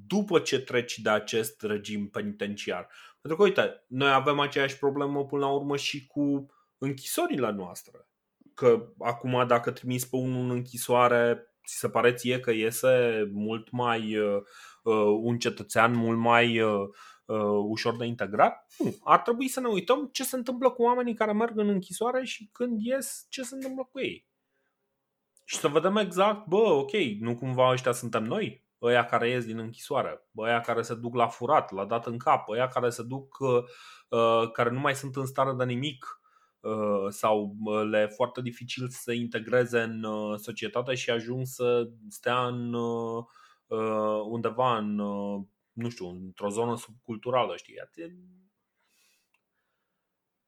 după ce treci de acest regim penitenciar. Pentru că, uite, noi avem aceeași problemă până la urmă și cu închisorile noastre. Că acum dacă trimiți pe unul în închisoare, ți se pare ție că iese mult mai uh, uh, un cetățean mult mai uh, uh, ușor de integrat? Nu. Ar trebui să ne uităm ce se întâmplă cu oamenii care merg în închisoare și când ies, ce se întâmplă cu ei. Și să vedem exact, bă, ok, nu cumva ăștia suntem noi? Ăia care ies din închisoare, ăia care se duc la furat, la dat în cap, ăia care se duc, uh, uh care nu mai sunt în stare de nimic, Uh, sau uh, le e foarte dificil să se integreze în uh, societate și ajung să stea în undeva în, nu știu, într-o zonă subculturală, știi?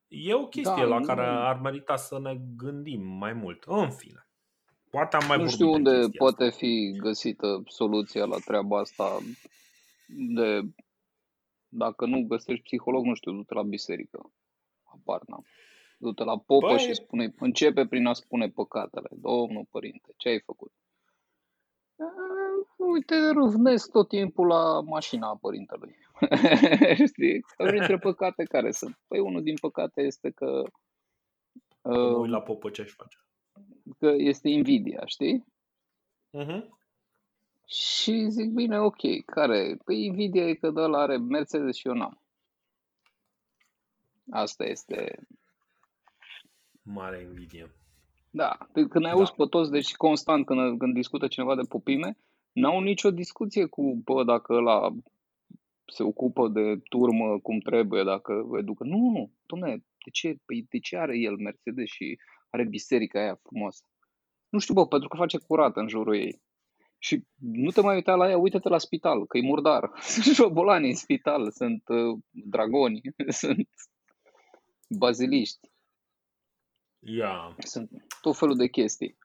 E o chestie da, la care ar merita să ne gândim mai mult. În fine. Poate am mai nu știu unde poate asta. fi găsită soluția la treaba asta de dacă nu găsești psiholog, nu știu, du-te la biserică. Apar, n-am. Du-te la popă Băi... și spune, începe prin a spune păcatele. Domnul părinte, ce ai făcut? Uite, râvnesc tot timpul la mașina părintelui. Știi? Printre păcate care sunt? Păi unul din păcate este că... Uh, la popă ce aș face. Că este invidia, știi? Uh-huh. Și zic, bine, ok, care? Păi invidia e că ăla are Mercedes și eu n-am. Asta este Mare invidie. Da, când ai da. pe toți, deci constant când, când discută cineva de popime, n-au nicio discuție cu, bă, dacă ăla se ocupă de turmă cum trebuie, dacă educă. Nu, nu, domne, de ce, păi de ce are el Mercedes și are biserica aia frumoasă? Nu știu, bă, pentru că face curat în jurul ei. Și nu te mai uita la ea, uite-te la spital, că e murdar. Sunt șobolani în spital, sunt uh, dragoni, sunt baziliști. Ia. Sunt tot felul de chestii.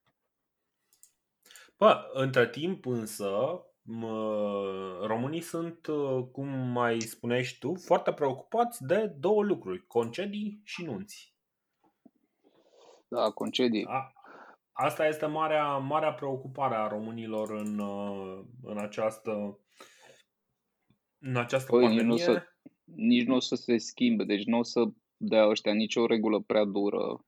Bă, între timp însă, mă, românii sunt, uh, cum mai spuneai și tu, foarte preocupați de două lucruri, concedii și nunți. Da, concedii. A, asta este marea, marea preocupare a românilor în, uh, în această în această păi, pandemie. Nici nu, o să, nici nu o să se schimbe, deci nu o să dea ăștia nicio regulă prea dură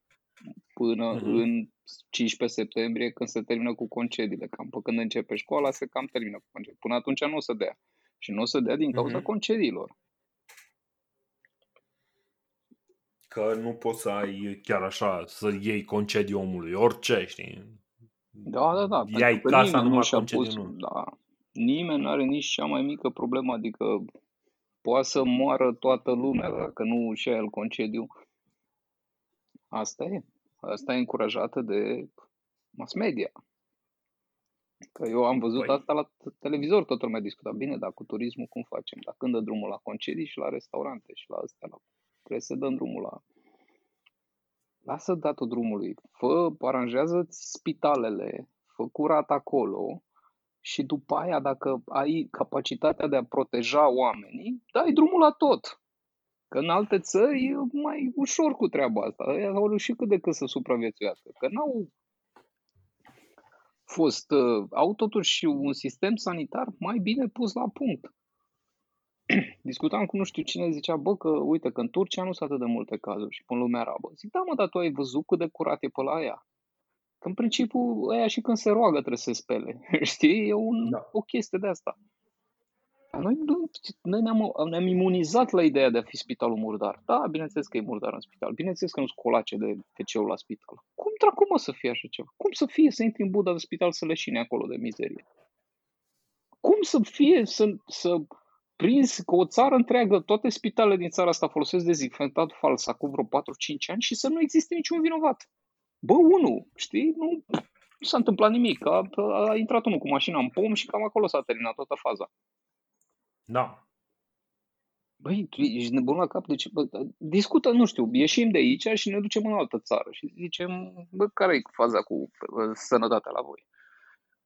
până uh-huh. în 15 septembrie când se termină cu concediile. Cam pe când începe școala se cam termină cu concedii. Până atunci nu o să dea. Și nu o să dea din cauza uh-huh. concediilor. Că nu poți să ai chiar așa, să iei concediu omului, orice, știi? Da, da, da. Iai casa numai concediu, pus, nu. Da. Nimeni nu are nici cea mai mică problemă, adică poate să moară toată lumea dacă nu și el concediu. Asta e. Asta e încurajată de mass media. Că eu am văzut păi... asta la televizor, totul lumea discuta bine, dar cu turismul cum facem? Dar când dă drumul la concedii și la restaurante și la astea, la... trebuie să dăm drumul la... Lasă datul drumului, fă, aranjează spitalele, fă curat acolo și după aia, dacă ai capacitatea de a proteja oamenii, dai drumul la tot. Că în alte țări e mai ușor cu treaba asta. Ei au reușit cât de cât să supraviețuiască. Că n-au fost, uh, au totuși un sistem sanitar mai bine pus la punct. Discutam cu nu știu cine, zicea, bă, că uite, că în Turcia nu sunt atât de multe cazuri și în lumea arabă. Zic, da, mă, dar tu ai văzut cât de curat e pe la aia. Că în principiu, aia și când se roagă trebuie să se spele. Știi? E un, da. o chestie de asta. Noi, noi ne-am, ne-am imunizat la ideea de a fi spitalul murdar. Da, bineînțeles că e murdar în spital. Bineînțeles că nu sunt colace de wc la spital. Cum dracu mă să fie așa ceva? Cum să fie să intri în Buda de spital să leșine acolo de mizerie? Cum să fie să, să prins că o țară întreagă, toate spitalele din țara asta folosesc dezinfectat fals acum vreo 4-5 ani și să nu existe niciun vinovat? Bă, unul, știi? Nu, nu s-a întâmplat nimic. A, a intrat unul cu mașina în pom și cam acolo s-a terminat toată faza. Da. Băi, tu ești nebun la cap? Deci, bă, discută, nu știu, ieșim de aici și ne ducem în altă țară și zicem, bă, care e faza cu sănătatea la voi?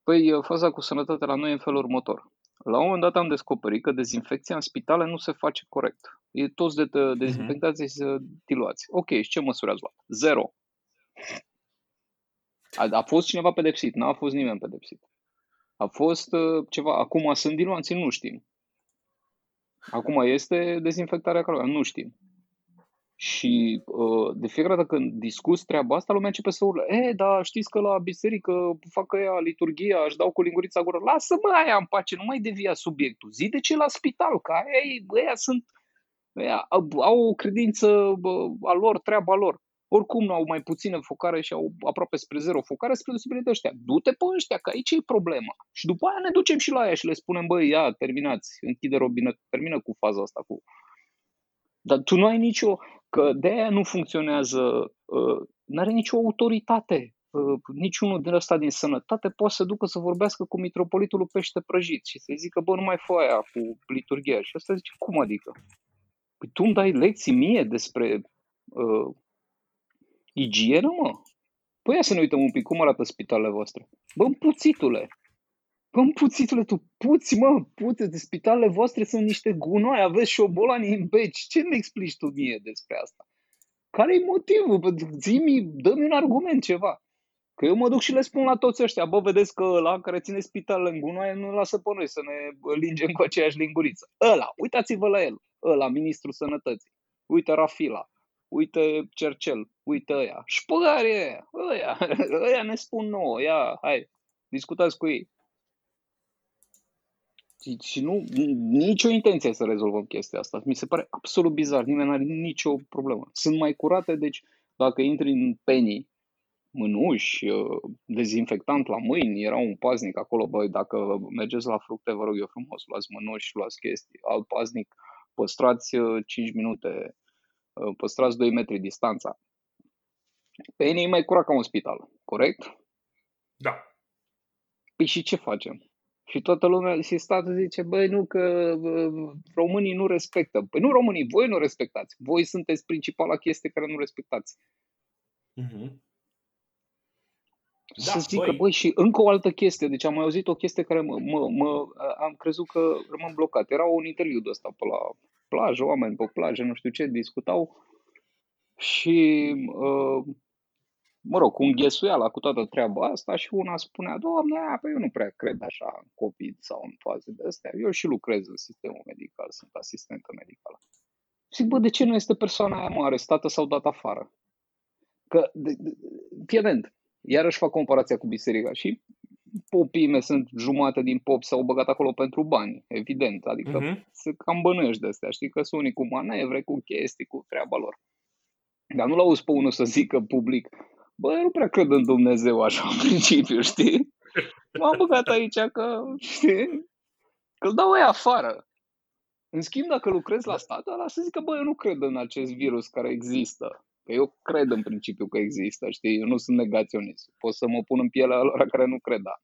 Păi, faza cu sănătatea la noi e în felul următor. La un moment dat am descoperit că dezinfecția în spitale nu se face corect. E toți de Mhm. dezinfectați și diluați. Ok, și ce măsuri ați luat? Zero. A, a fost cineva pedepsit? N-a fost nimeni pedepsit. A fost uh, ceva. Acum sunt diluanți? Nu știm. Acum este dezinfectarea caloră? Nu știm. Și uh, de fiecare dată când discuți treaba asta, lumea începe să urle. E, dar știți că la biserică fac ea liturghia, își dau cu lingurița gură. Lasă-mă aia în pace, nu mai devia subiectul. Zi de ce la spital, că aia, e- aia sunt, aia au o credință bă, a lor, treaba lor. Oricum nu au mai puține focare și au aproape spre zero focare spre deosebire de ăștia. Du-te pe ăștia, că aici e problema. Și după aia ne ducem și la aia și le spunem, băi, ia, terminați, închide robinetul, termină cu faza asta. Cu... Dar tu nu ai nicio, că de aia nu funcționează, uh, nu are nicio autoritate. Uh, niciunul din ăsta din sănătate poate să ducă să vorbească cu mitropolitul lui pește prăjit și să-i zică, bă, nu mai fă aia cu liturghia. Și ăsta zice, cum adică? Păi tu îmi dai lecții mie despre uh, igienă, mă? Păi ia să ne uităm un pic, cum arată spitalele voastre? Bă, împuțitule! Bă, împuțitule, tu puți, mă, puți, de spitalele voastre sunt niște gunoi, aveți șobolani în beci. Ce mi explici tu mie despre asta? Care-i motivul? Bă, zi-mi, dă-mi un argument, ceva. Că eu mă duc și le spun la toți ăștia, bă, vedeți că ăla care ține spitalele în gunoaie nu lasă pe noi să ne lingem cu aceeași linguriță. Ăla, uitați-vă la el, ăla, ministrul sănătății. Uite Rafila, uite Cercel, uite ăia. Șpăgare ăia, ăia, ăia ne spun nouă, ia, hai, discutați cu ei. Și, și nu, nicio intenție să rezolvăm chestia asta. Mi se pare absolut bizar, nimeni nu are nicio problemă. Sunt mai curate, deci dacă intri în penii, mânuși, uh, dezinfectant la mâini, era un paznic acolo, băi, dacă mergeți la fructe, vă rog eu frumos, luați mânuși, luați chestii, alt paznic, păstrați uh, 5 minute, uh, păstrați 2 metri distanța. Penii e mai curat ca un spital, corect? Da. Păi și ce facem? Și toată lumea, și statul zice, băi, nu, că uh, românii nu respectă. Păi nu românii, voi nu respectați. Voi sunteți principala chestie care nu respectați. Mhm. Da, Da, să zică, băi. băi, și încă o altă chestie, deci am mai auzit o chestie care mă, mă, mă am crezut că rămân blocat. Era un interviu de ăsta pe la plajă, oameni pe plajă, nu știu ce, discutau și, uh, mă rog, cu înghesuiala cu toată treaba asta și una spunea, doamne, a, păi eu nu prea cred așa în COVID sau în faze de astea, eu și lucrez în sistemul medical, sunt asistentă medicală. Zic, bă, de ce nu este persoana aia mă arestată sau dat afară? Că, de, de, fii atent, iarăși fac comparația cu biserica și popii mei sunt jumate din pop s-au băgat acolo pentru bani, evident, adică Mhm. se cam bănuiești de astea, știi că sunt unii cu manevre, cu chestii, cu treaba lor. Dar nu l-auzi pe unul să zică public, bă, eu nu prea cred în Dumnezeu așa în principiu, știi? M-am băgat aici că, știi, că îl dau ei afară. În schimb, dacă lucrezi la stat, ăla să zică, bă, eu nu cred în acest virus care există. Că eu cred în principiu că există, știi? Eu nu sunt negaționist. Pot să mă pun în pielea lor care nu cred, da.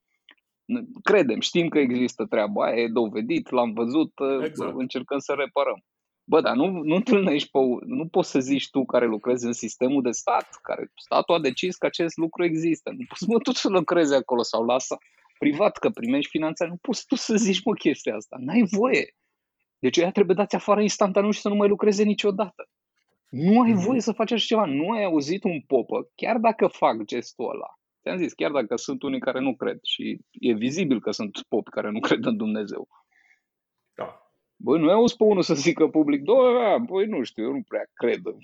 Credem, știm că există treaba aia, e dovedit, l-am văzut, Exact. încercăm să reparăm. Bă, dar nu, nu întâlnești pe, nu poți să zici tu care lucrezi în sistemul de stat, care statul a decis că acest lucru există. Nu poți mă tu să lucrezi acolo sau lasă privat că primești finanțare. Nu poți tu să zici mă chestia asta. N-ai voie. Deci ea trebuie dați afară instantaneu și să nu mai lucreze niciodată. Nu ai Mhm. voie să faci așa ceva. Nu ai auzit un popă, chiar dacă fac gestul ăla. Ți-am zis, chiar dacă sunt unii care nu cred și e vizibil că sunt popi care nu cred în Dumnezeu. Da. Băi, nu ai auzit pe unul să zică public, da, băi, nu știu, eu nu prea cred în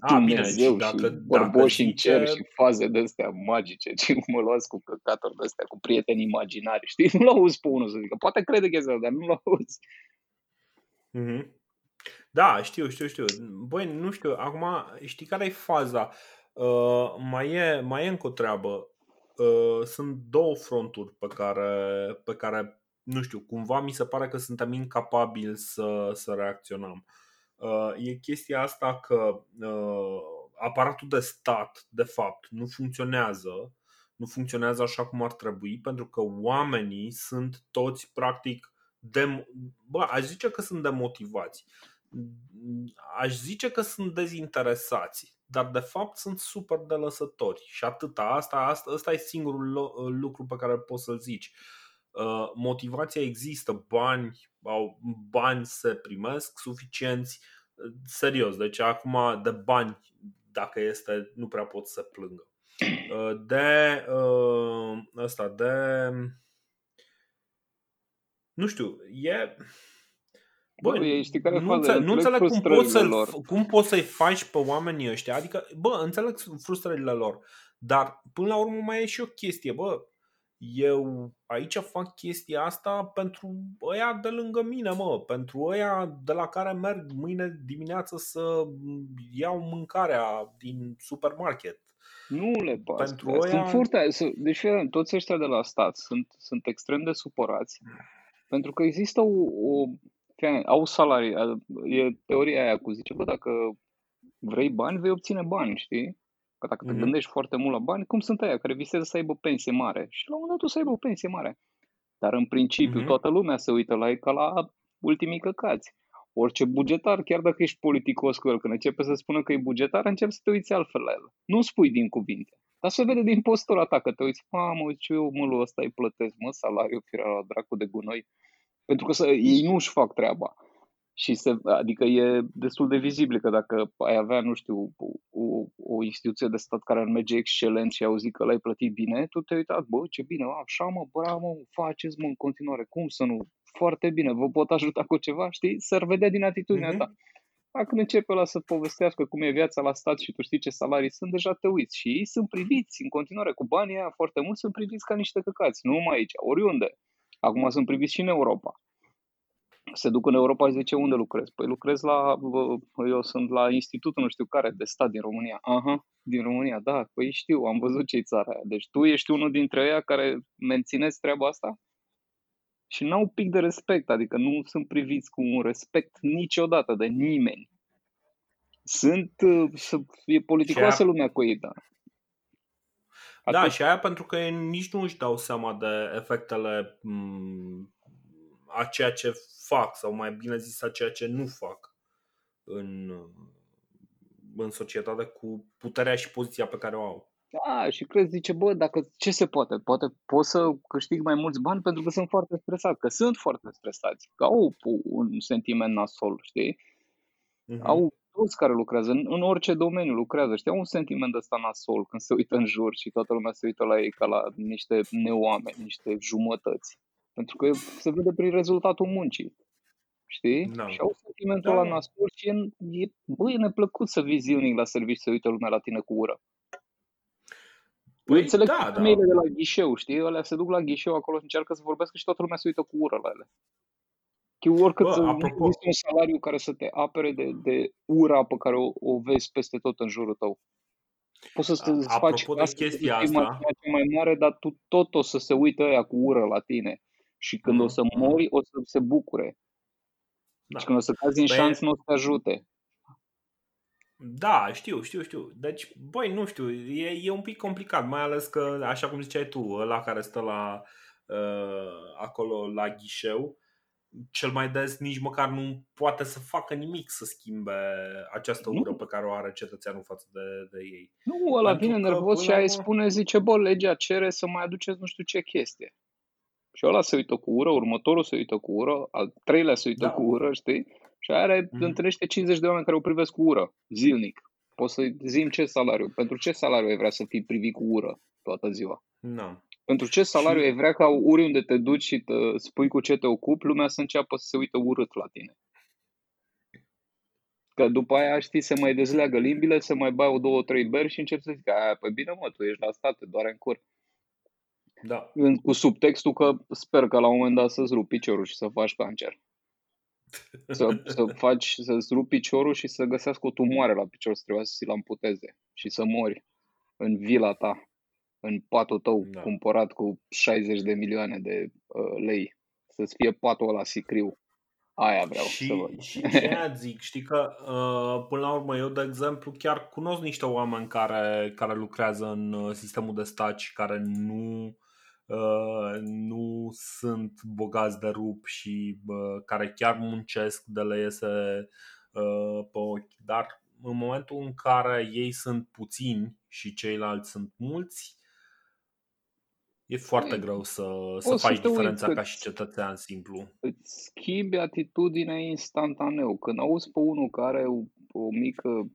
A, bine, Dumnezeu și dacă, și dacă bărboși în zice, cer și faze de astea magice, ce mă luați cu căcaturi de astea, cu prieteni imaginari, știi? Nu l-auzi pe unul să zică, poate crede chestia, asta, dar nu l-auzi. Mhm. Da, știu, știu, știu. Băi, nu știu, acum știi care e faza? Uh, mai, e, mai e încă o treabă. Uh, sunt două fronturi pe care, pe care, nu știu, cumva mi se pare că suntem incapabili să, să reacționăm. Uh, e chestia asta că uh, aparatul de stat, de fapt, nu funcționează, nu funcționează așa cum ar trebui, pentru că oamenii sunt toți, practic, dem- bă, aș zice că sunt demotivați. Aș zice că sunt dezinteresați, dar de fapt sunt super de lăsători și atâta. Asta, asta, asta e singurul lo- lucru pe care poți să-l zici. uh, motivația există, bani, au, bani se primesc suficienți, serios, deci acum de bani, dacă este, nu prea pot să plângă. De ăsta, de nu știu, e Bă, Bă știi care nu, înțeleg, nu înțeleg cum poți, să lor. cum poți să-i faci pe oamenii ăștia. Adică, bă, înțeleg frustrările lor. Dar, până la urmă, mai e și o chestie. Bă, eu aici fac chestia asta pentru ăia de lângă mine, mă. Pentru ăia de la care merg mâine dimineață să iau mâncarea din supermarket. Nu le pasă. Pentru ăia... Sunt foarte... Deci, toți ăștia de la stat sunt, sunt extrem de supărați pentru că există o, o au salarii, e teoria aia cu zice, bă, dacă vrei bani, vei obține bani, știi? Că dacă te mm-hmm. gândești foarte mult la bani, cum sunt aia care visează să aibă pensie mare? Și la un moment dat tu să aibă o pensie mare. Dar în principiu mm-hmm. toată lumea se uită la ei ca la ultimii căcați. Orice bugetar, chiar dacă ești politicos cu el, când începe să spună că e bugetar, începi să te uiți altfel la el. Nu spui din cuvinte. Dar se vede din postura ta că te uiți, mamă, ce eu mă ăsta îi plătesc, mă, salariul, firea la dracu de gunoi. Pentru că să, ei nu își fac treaba. Și se, adică e destul de vizibil că dacă ai avea, nu știu, o, o instituție de stat care ar merge excelent și auzi că l-ai plătit bine, tu te-ai uitat, bă, ce bine, așa mă, bravo, faceți mă în continuare, cum să nu, foarte bine, vă pot ajuta cu ceva, știi? S-ar vedea din atitudinea mm-hmm. ta. Dacă începe la să povestească cum e viața la stat și tu știi ce salarii sunt, deja te uiți. Și ei sunt priviți în continuare cu banii aia foarte mult, sunt priviți ca niște căcați, nu numai aici, oriunde. Acum sunt priviți și în Europa. Se duc în Europa și zice unde lucrez? Păi lucrez la, eu sunt la institutul nu știu care de stat din România. Aha, din România, da, păi știu, am văzut ce-i țara aia. Deci tu ești unul dintre ei care mențineți treaba asta? Și n-au pic de respect, adică nu sunt priviți cu un respect niciodată de nimeni. Sunt, uh, e politicoasă lumea cu ei, da. Da, și aia pentru că ei nici nu își dau seama de efectele a ceea ce fac, sau mai bine zis a ceea ce nu fac în, în societate cu puterea și poziția pe care o au. Da, și crezi, zice, bă, dacă ce se poate? Poate pot să câștig mai mulți bani pentru că sunt foarte stresat, că sunt foarte stresați, că au un sentiment nasol, știi? Uh-huh. Au toți care lucrează, în, în orice domeniu lucrează, știi, au un sentiment ăsta nasol când se uită în jur și toată lumea se uită la ei ca la niște neoameni, niște jumătăți. Pentru că se vede prin rezultatul muncii. Știi? Da. Și au sentimentul da. la nasol și e, e, bă, e neplăcut să vii zilnic la serviciu să uită lumea la tine cu ură. Păi, Eu înțeleg da, da. de la ghișeu, știi? Alea se duc la ghișeu acolo și încearcă să vorbească și toată lumea se uită cu ură la ele. Că oricât Bă, apropo... există un salariu care să te apere de, de ura pe care o, o vezi peste tot în jurul tău. Poți să îți faci de chestia asta, mai mare, dar tu tot o să se uită aia cu ură la tine. Și când mm. o să mori, o să se bucure. Da. Și când o să cazi în păi... șanț, nu o să te ajute. Da, știu, știu, știu. Deci, băi, nu știu, e, e un pic complicat, mai ales că, așa cum ziceai tu, ăla care stă la, uh, acolo la ghișeu, cel mai des nici măcar nu poate să facă nimic să schimbe această ură pe care o are cetățeanul față de, de ei. Nu, ăla Pentru vine nervos și ai spune, zice, bă, legea cere să mai aduceți nu știu ce chestie. Și ăla se uită cu ură, următorul se uită cu ură, al treilea se uită da. cu ură, știi? Și are, mm-hmm. întâlnește 50 de oameni care o privesc cu ură, zilnic. Poți să zim ce salariu. Pentru ce salariu ai vrea să fii privit cu ură toată ziua? Da. Pentru ce salariu ai vrea ca oriunde te duci și te spui cu ce te ocupi, lumea să înceapă să se uite urât la tine? Că după aia, știi, se mai dezleagă limbile, se mai bai o două, trei beri și începi să zic, aia, păi bine mă, tu ești la stat, te doare în cur. Da. Cu subtextul că sper că la un moment dat să-ți rupi piciorul și să faci cancer. Să, să faci, să-ți rupi piciorul și să găsească o tumoare la picior, să trebuie să ți-l amputeze și să mori în vila ta în patul tău da. cumpărat cu 60 de milioane de uh, lei. Să-ți fie patul ăla sicriu. Aia vreau și, să văd. Și ce zic, știi că uh, până la urmă eu, de exemplu, chiar cunosc niște oameni care, care lucrează în uh, sistemul de stat și care nu uh, nu sunt bogați de rup și uh, care chiar muncesc de le iese uh, pe ochi, dar în momentul în care ei sunt puțini și ceilalți sunt mulți, E foarte Ei, greu să, să faci diferența ca și cetățean simplu. Îți schimbi atitudinea instantaneu. Când auzi pe unul care are o, o mică...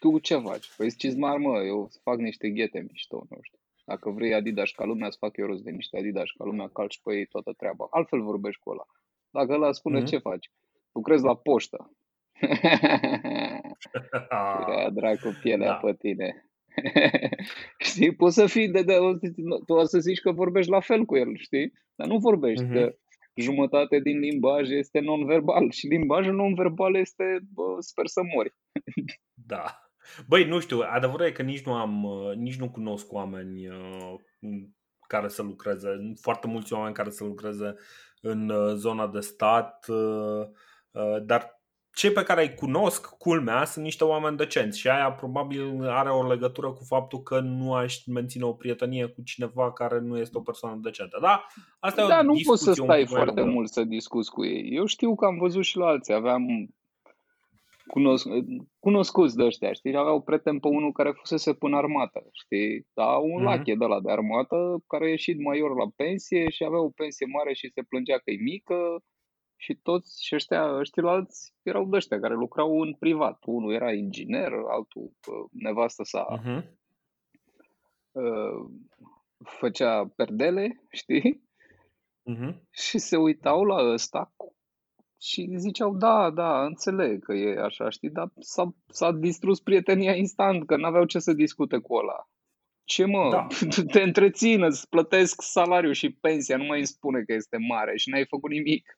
Tu ce faci? Păi zici, mă, eu fac niște ghete mișto, nu știu. Dacă vrei Adidas ca lumea, să fac eu rost de niște Adidas ca lumea, calci pe ei toată treaba. Altfel vorbești cu ăla. Dacă ăla spune mm-hmm. ce faci, lucrezi la poștă. Ia dracu pielea da. pe tine. știi, poți să fii de, de, tu o să zici că vorbești la fel cu el, știi? Dar nu vorbești, mm-hmm. că jumătate din limbaj este non-verbal și limbajul non-verbal este, bă, sper să mori. da. Băi, nu știu, adevărul e că nici nu am, nici nu cunosc oameni uh, care să lucreze, foarte mulți oameni care să lucreze în uh, zona de stat, uh, dar cei pe care îi cunosc, culmea, sunt niște oameni decenți și aia probabil are o legătură cu faptul că nu aș menține o prietenie cu cineva care nu este o persoană decentă. Da, asta da nu poți să stai foarte lungă. mult să discuți cu ei. Eu știu că am văzut și la alții. Aveam cunosc, cunoscuți de ăștia, știi? Aveau prieten pe unul care fusese până armată, știi? Da, un mm-hmm. lache de la de armată care a ieșit major la pensie și avea o pensie mare și se plângea că e mică și toți și ăștia, ăștia alți erau de ăștia care lucrau în privat. Unul era inginer, altul nevastă sa uh-huh. făcea perdele, știi? Uh-huh. Și se uitau la ăsta și ziceau, da, da, înțeleg că e așa, știi, dar s-a, s-a distrus prietenia instant, că n-aveau ce să discute cu ăla. Ce mă, da. te întrețină, îți plătesc salariul și pensia, nu mai îmi spune că este mare și n-ai făcut nimic.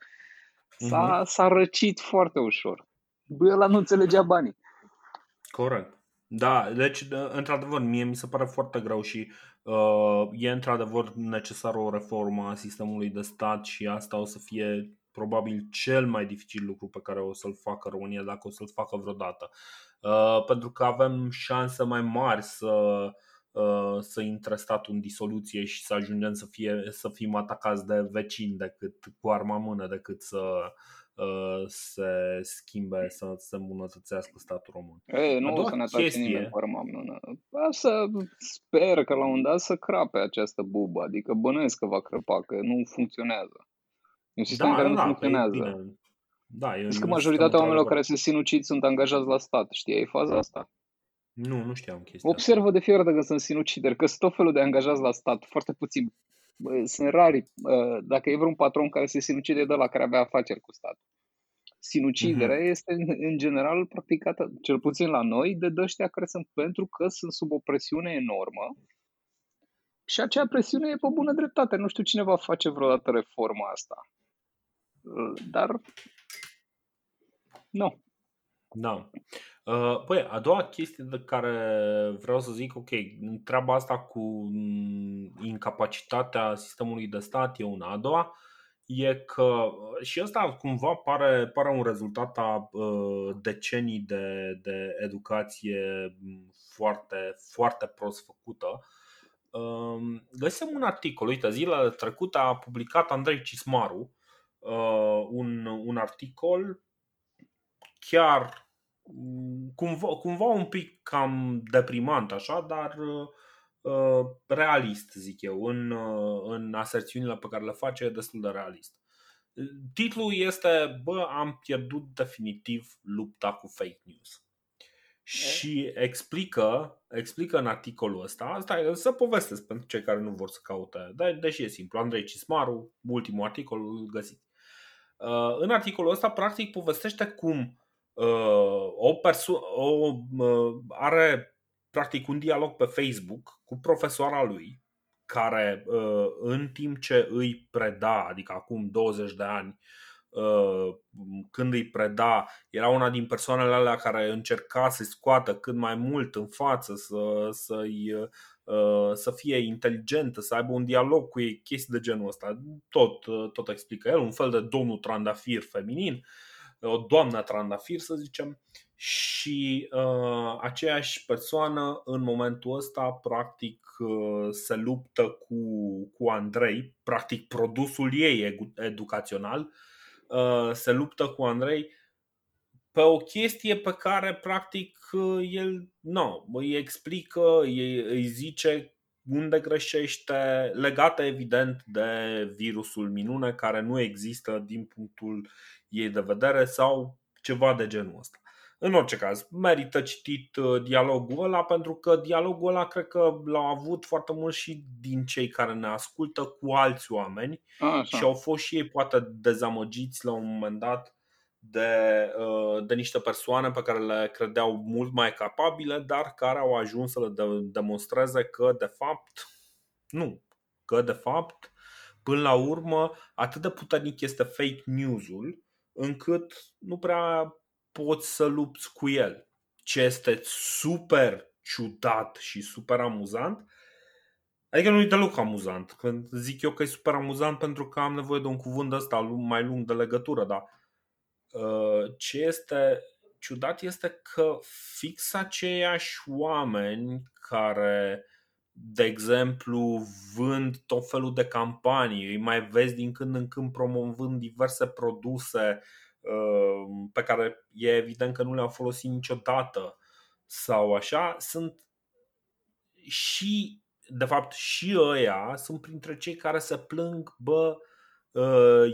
S-a, uh-huh. s-a răcit foarte ușor. Bă, ăla nu înțelegea banii. Corect. Da, deci, într-adevăr, mie mi se pare foarte greu și uh, e într-adevăr necesară o reformă a sistemului de stat și asta o să fie probabil cel mai dificil lucru pe care o să-l facă România dacă o să-l facă vreodată. Uh, pentru că avem șanse mai mari să Uh, să intre statul în disoluție și să ajungem să, fie, să fim atacați de vecini decât cu arma mână decât să uh, se schimbe, să se îmbunătățească statul român. Ei, nu o să ne atace nimeni cu arma mână. Să sper că la un dat să crape această bubă, adică bănuiesc că va crăpa, că nu funcționează. E un sistem da, care nu da, funcționează. Bine. Da, e că majoritatea oamenilor care se sinucid sunt angajați la stat, știi faza asta? Nu, nu știam chestia Observă de fiecare dată că sunt sinucideri, că sunt tot felul de angajați la stat, foarte puțin. Sunt rari. Dacă e vreun patron care se sinucide de la care avea afaceri cu stat. Sinuciderea uh-huh. este în general practicată, cel puțin la noi, de dăștia care sunt pentru că sunt sub o presiune enormă și acea presiune e pe bună dreptate. Nu știu cine va face vreodată reforma asta. Dar nu. Da. Uh, păi, a doua chestie de care vreau să zic, ok, treaba asta cu mm, incapacitatea sistemului de stat e una. A doua e că și asta cumva pare, pare un rezultat a uh, decenii de, de educație foarte, foarte prost făcută. Uh, găsim un articol, uite, zilele trecute a publicat Andrei Cismaru un, un articol chiar cumva, cumva un pic cam deprimant așa, dar uh, realist, zic eu, în, uh, în aserțiunile pe care le face, e destul de realist. Titlul este, bă, am pierdut definitiv lupta cu fake news. Și explică, explică în articolul ăsta, asta e să povestesc pentru cei care nu vor să caute, de, deși e simplu, Andrei Cismaru, ultimul articol, îl găsiți. Uh, în articolul ăsta, practic, povestește cum Uh, o persoană uh, are practic un dialog pe Facebook cu profesoara lui care uh, în timp ce îi preda, adică acum 20 de ani, când îi preda, era una din persoanele alea care încerca să-i scoată cât mai mult în față, să, să-i, să fie inteligentă, să aibă un dialog cu ei, chestii de genul ăsta. Tot, tot explică el, un fel de domnul trandafir feminin. Uh, o doamnă trandafir, să zicem, și uh, aceeași persoană în momentul ăsta practic uh, se luptă cu, cu Andrei, practic produsul ei educațional, uh, se luptă cu Andrei pe o chestie pe care practic uh, el nu, îi explică, îi, îi zice unde greșește, legată evident de virusul minune care nu există din punctul ei de vedere sau ceva de genul ăsta. În orice caz, merită citit uh, dialogul ăla pentru că dialogul ăla cred că l-au avut foarte mult și din cei care ne ascultă cu alți oameni Așa. și au fost și ei poate dezamăgiți la un moment dat de, uh, de niște persoane pe care le credeau mult mai capabile, dar care au ajuns să le demonstreze că de fapt nu, că de fapt până la urmă atât de puternic este fake news-ul încât nu prea poți să lupți cu el. Ce este super ciudat și super amuzant Adică nu e deloc amuzant. Când zic eu că e super amuzant pentru că am nevoie de un cuvânt ăsta mai lung de legătură, dar uh, ce este ciudat este că fix aceiași oameni care, de exemplu, vând tot felul de campanii, îi mai vezi din când în când promovând diverse produse Uh, pe care e evident că nu le-au folosit niciodată sau așa, sunt și, de fapt, și ăia sunt printre cei care se plâng, bă, uh,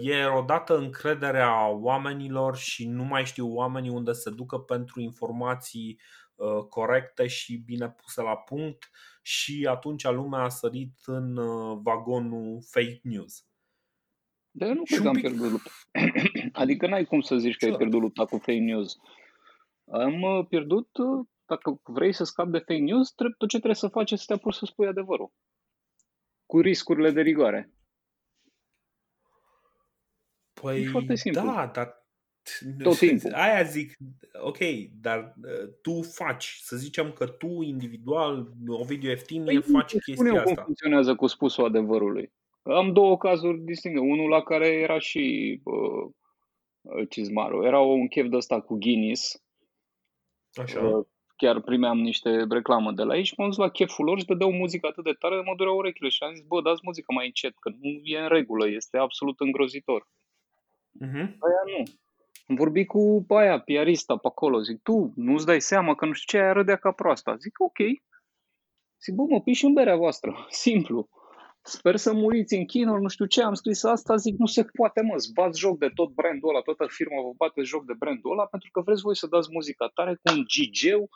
e erodată încrederea oamenilor și nu mai știu oamenii unde se ducă pentru informații uh, corecte și bine puse la punct și atunci lumea a sărit în vagonul fake news. Dar eu nu cred că am pierdut lupta. adică n-ai cum să zici că ai pierdut lupta cu fake news. Am uh, pierdut, uh, dacă vrei să scapi de fake news, tot ce trebuie să faci este să te apuci să spui adevărul. Cu riscurile de rigoare. Păi, e foarte simplu. da, dar tot timpul. Aia zic, ok, dar uh, tu faci, să zicem că tu individual, Ovidiu Eftimie, păi, faci chestia asta. cum funcționează cu spusul adevărului. Am două cazuri distincte. Unul la care era și uh, Cizmaru. Era un chef de ăsta cu Guinness. Așa. Uh, chiar primeam niște reclamă de la ei și m-am dus la cheful lor și dădeau muzică atât de tare, mă dureau urechile și am zis, bă, dați muzică mai încet, că nu e în regulă, este absolut îngrozitor. Uh-huh. Aia nu. Am vorbit cu aia, piarista pe acolo, zic, tu nu-ți dai seama că nu știu ce, aia râdea ca proasta. Zic, ok. Zic, bă, mă piși în berea voastră, simplu. Sper să muriți în chinuri, nu știu ce, am scris asta, zic, nu se poate, mă, bați joc de tot brandul ăla, toată firma vă bate joc de brandul ăla, pentru că vreți voi să dați muzica tare cu un gigeu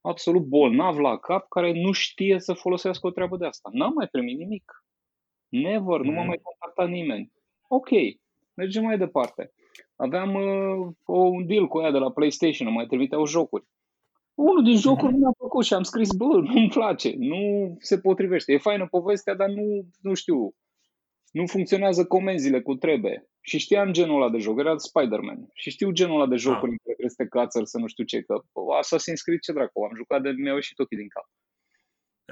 absolut bolnav la cap, care nu știe să folosească o treabă de asta. N-am mai primit nimic. Never, mm. nu m-a mhm. mai contactat nimeni. Ok, mergem mai departe. Aveam uh, un deal cu ea de la PlayStation, mai trimiteau jocuri. Unul din jocuri mi-a plăcut și am scris, bă, nu-mi place, nu se potrivește. E faină povestea, dar nu, nu știu, nu funcționează comenzile cu trebuie. Și știam genul ăla de joc, era Spider-Man. Și știu genul ăla de ah. jocuri ah. în care trebuie să te cațăr, să nu știu ce, că Assassin's Creed ce dracu, am jucat de mi-au ieșit ochii din cap.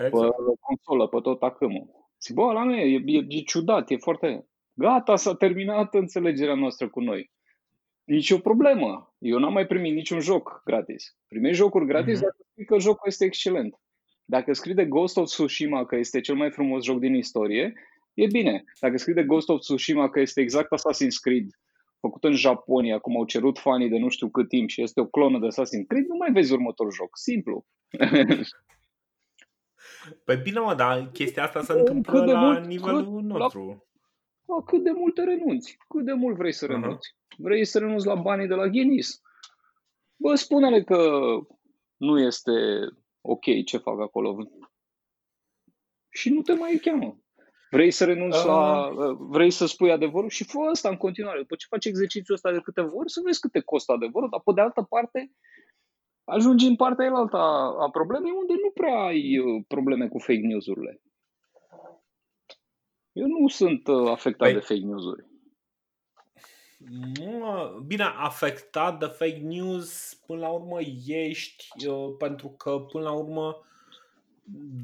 Exact. Pe consolă, pe tot acâmul. Zic, bă, la mine e, e, e ciudat, e foarte... Gata, s-a terminat înțelegerea noastră cu noi. Nici o problemă. Eu n-am mai primit niciun joc gratis. Primești jocuri gratis mm-hmm. dacă spui că jocul este excelent. Dacă scrii de Ghost of Tsushima că este cel mai frumos joc din istorie, e bine. Dacă scrii de Ghost of Tsushima că este exact Assassin's Creed, făcut în Japonia, cum au cerut fanii de nu știu cât timp și este o clonă de Assassin's Creed, nu mai vezi următorul joc. Simplu. Păi bine, mă, dar chestia asta se întâmplă la mult, nivelul cât, nostru. La, la cât de mult te renunți? Cât de mult vrei să renunți? Uh-huh. Vrei să renunți la banii de la Guinness? Bă, spune-le că nu este ok ce fac acolo. Și nu te mai cheamă. Vrei să renunți uh. la... Vrei să spui adevărul și fă asta în continuare. După ce faci exercițiul ăsta de câteva ori, să vezi cât te costă adevărul, dar pe de altă parte ajungi în partea elaltă a, a problemei unde nu prea ai uh, probleme cu fake news-urile. Eu nu sunt uh, afectat păi, de fake news-uri. Nu, bine, afectat de fake news, până la urmă ești, uh, pentru că până la urmă,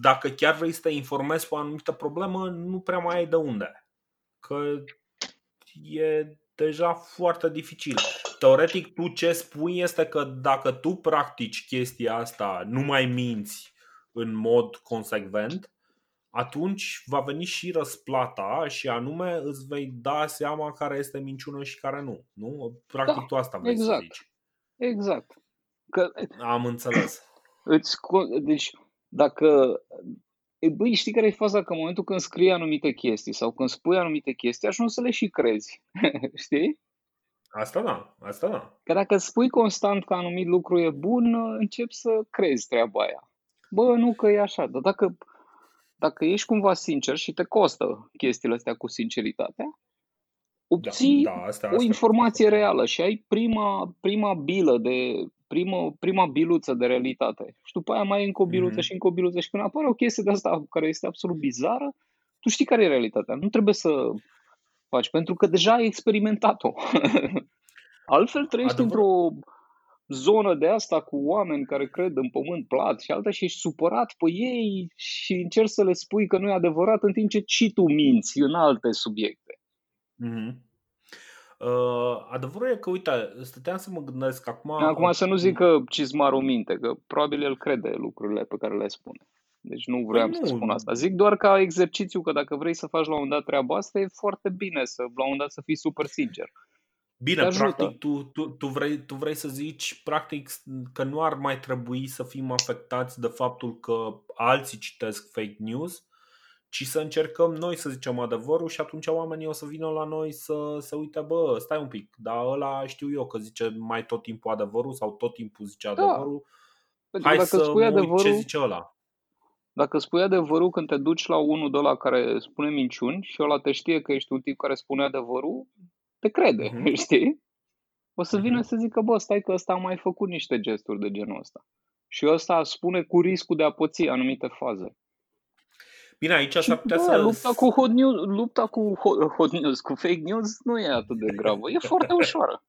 dacă chiar vrei să te informezi pe o anumită problemă, nu prea mai ai de unde. Că e deja foarte dificil. Teoretic, tu ce spui este că dacă tu practici chestia asta, nu mai minți în mod consecvent, atunci va veni și răsplata și anume îți vei da seama care este minciună și care nu. Nu? Practic da, tu asta vrei exact. să zici. Exact. Că, Am înțeles. Îți, deci, dacă E, băi, știi care e faza? Că în momentul când scrii anumite chestii sau când spui anumite chestii, ajungi să le și crezi. știi? Asta da, asta da. Că dacă spui constant că anumit lucru e bun, începi să crezi treaba aia. Bă, nu că e așa, dar dacă, dacă ești cumva sincer și te costă chestiile astea cu sinceritatea, obții da, da, asta, asta, o informație asta. reală și ai prima, prima bilă de prima, prima biluță de realitate. Și după aia mai e încă o biluță mm-hmm. și încă o biluță și când apare o chestie de asta care este absolut bizară, tu știi care e realitatea. Nu trebuie să faci, pentru că deja ai experimentat-o. Altfel trăiești Adevăr. într-o zonă de asta cu oameni care cred în pământ plat și alta și ești supărat pe ei și încerci să le spui că nu e adevărat în timp ce și tu minți în alte subiecte. Mm-hmm. Uh, adevărul e că, uite, stăteam să mă gândesc acum... Acum să nu zic că cizmarul minte, că probabil el crede lucrurile pe care le spune. Deci nu vreau păi să nu. spun asta. Zic doar ca exercițiu că dacă vrei să faci la un dat treaba asta, e foarte bine să la un dat să fii super sincer. Bine, practic tu, tu, tu, vrei, tu vrei să zici practic că nu ar mai trebui să fim afectați de faptul că alții citesc fake news, ci să încercăm noi să zicem adevărul și atunci oamenii o să vină la noi să se uite, bă, stai un pic, dar ăla știu eu că zice mai tot timpul adevărul sau tot timpul zice da. adevărul. Da. Hai dacă să spui adevărul, ce zice ăla. Dacă spui adevărul când te duci la unul de la care spune minciuni și ăla te știe că ești un tip care spune adevărul, te crede, mm-hmm. știi? O să vină mm-hmm. să zică, bă, stai că ăsta a mai făcut niște gesturi de genul ăsta. Și ăsta spune cu riscul de a păți anumite faze. Bine, aici s-ar putea să... Lupta cu hot news, lupta cu hot, hot news, cu fake news nu e atât de gravă. E foarte ușoară.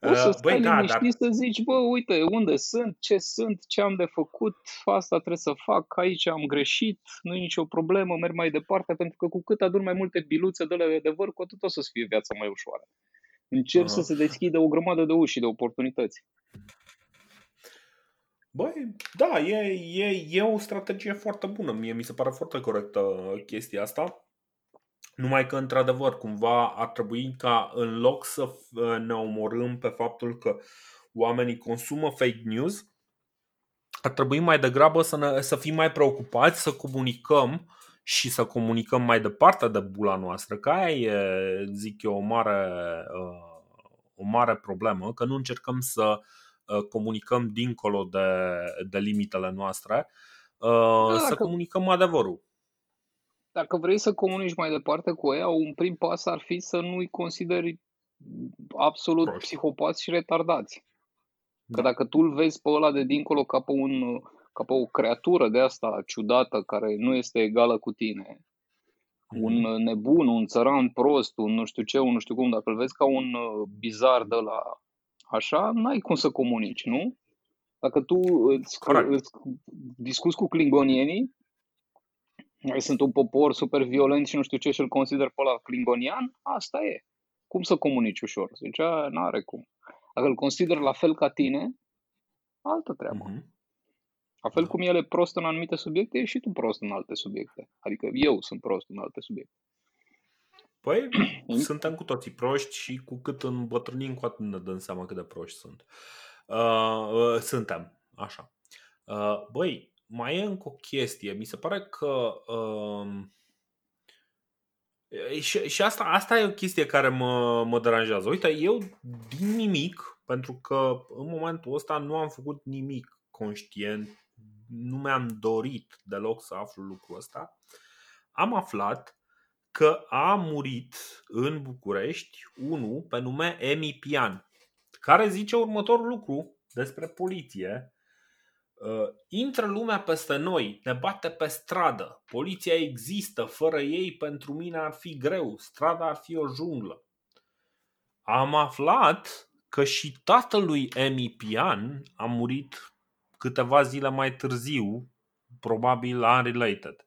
O să uh, stai Băi, da, liniștit dar... să zici, bă, uite, unde sunt, ce sunt, ce am de făcut, asta trebuie să fac, aici am greșit, nu e nicio problemă, merg mai departe, pentru că cu cât adun mai multe biluțe de la adevăr, cu atât o să fie viața mai ușoară. Încerc uh-huh. să se deschidă o grămadă de uși și de oportunități. Băi, da, e, e, e o strategie foarte bună. Mie mi se pare foarte corectă chestia asta. Numai că, într-adevăr, cumva ar trebui ca în loc să ne omorâm pe faptul că oamenii consumă fake news, ar trebui mai degrabă să, ne, să fim mai preocupați, să comunicăm și să comunicăm mai departe de bula noastră, că aia e, zic eu, o mare, uh, o mare problemă, că nu încercăm să uh, comunicăm dincolo de, de limitele noastre, uh, da, să comunicăm adevărul dacă vrei să comunici mai departe cu ea, un prim pas ar fi să nu-i consideri absolut Prost. psihopați și retardați. Că da. dacă tu îl vezi pe ăla de dincolo ca pe, un, ca pe o creatură de asta ciudată care nu este egală cu tine, mm-hmm. un nebun, un țăran prost, un nu știu ce, un nu știu cum, dacă îl vezi ca un uh, bizar de la așa, n-ai cum să comunici, nu? Dacă tu îți, îți discuți cu klingonienii, sunt un popor super violent și nu știu ce și îl consider pe la klingonian, asta e. Cum să comunici ușor? Zicea, nu are cum. Dacă îl consider la fel ca tine, altă treabă. Mm-hmm. La fel cum el e prost în anumite subiecte, e și tu prost în alte subiecte. Adică eu sunt prost în alte subiecte. Păi, suntem cu toții proști și cu cât îmbătrânim, cu atât ne dăm seama cât de proști sunt. Uh, uh, suntem, așa. Uh, băi, mai e încă o chestie. Mi se pare că. Um, și, și asta, asta e o chestie care mă, mă deranjează. Uite, eu din nimic, pentru că în momentul ăsta nu am făcut nimic conștient, nu mi-am dorit deloc să aflu lucrul ăsta, am aflat că a murit în București unul pe nume Emi Pian, care zice următorul lucru despre poliție Uh, intră lumea peste noi, ne bate pe stradă, poliția există, fără ei pentru mine ar fi greu, strada ar fi o junglă. Am aflat că și tatălui Emi Pian a murit câteva zile mai târziu, probabil unrelated.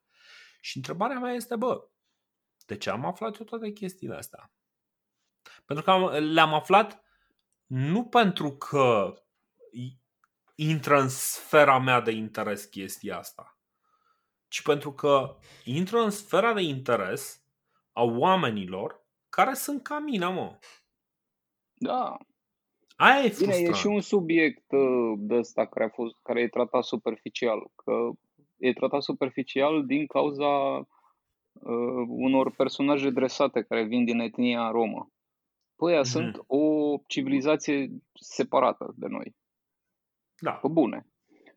Și întrebarea mea este, bă, de ce am aflat eu toate chestiile astea? Pentru că le-am aflat nu pentru că intră în sfera mea de interes chestia asta, ci pentru că intră în sfera de interes a oamenilor care sunt ca mine, mă. Da. Aia e frustrant. Bine, e și un subiect uh, de ăsta care, a fost, care e tratat superficial, că e tratat superficial din cauza uh, unor personaje dresate care vin din etnia romă. Păi, mm-hmm. sunt o civilizație separată de noi. Da. Pe bune.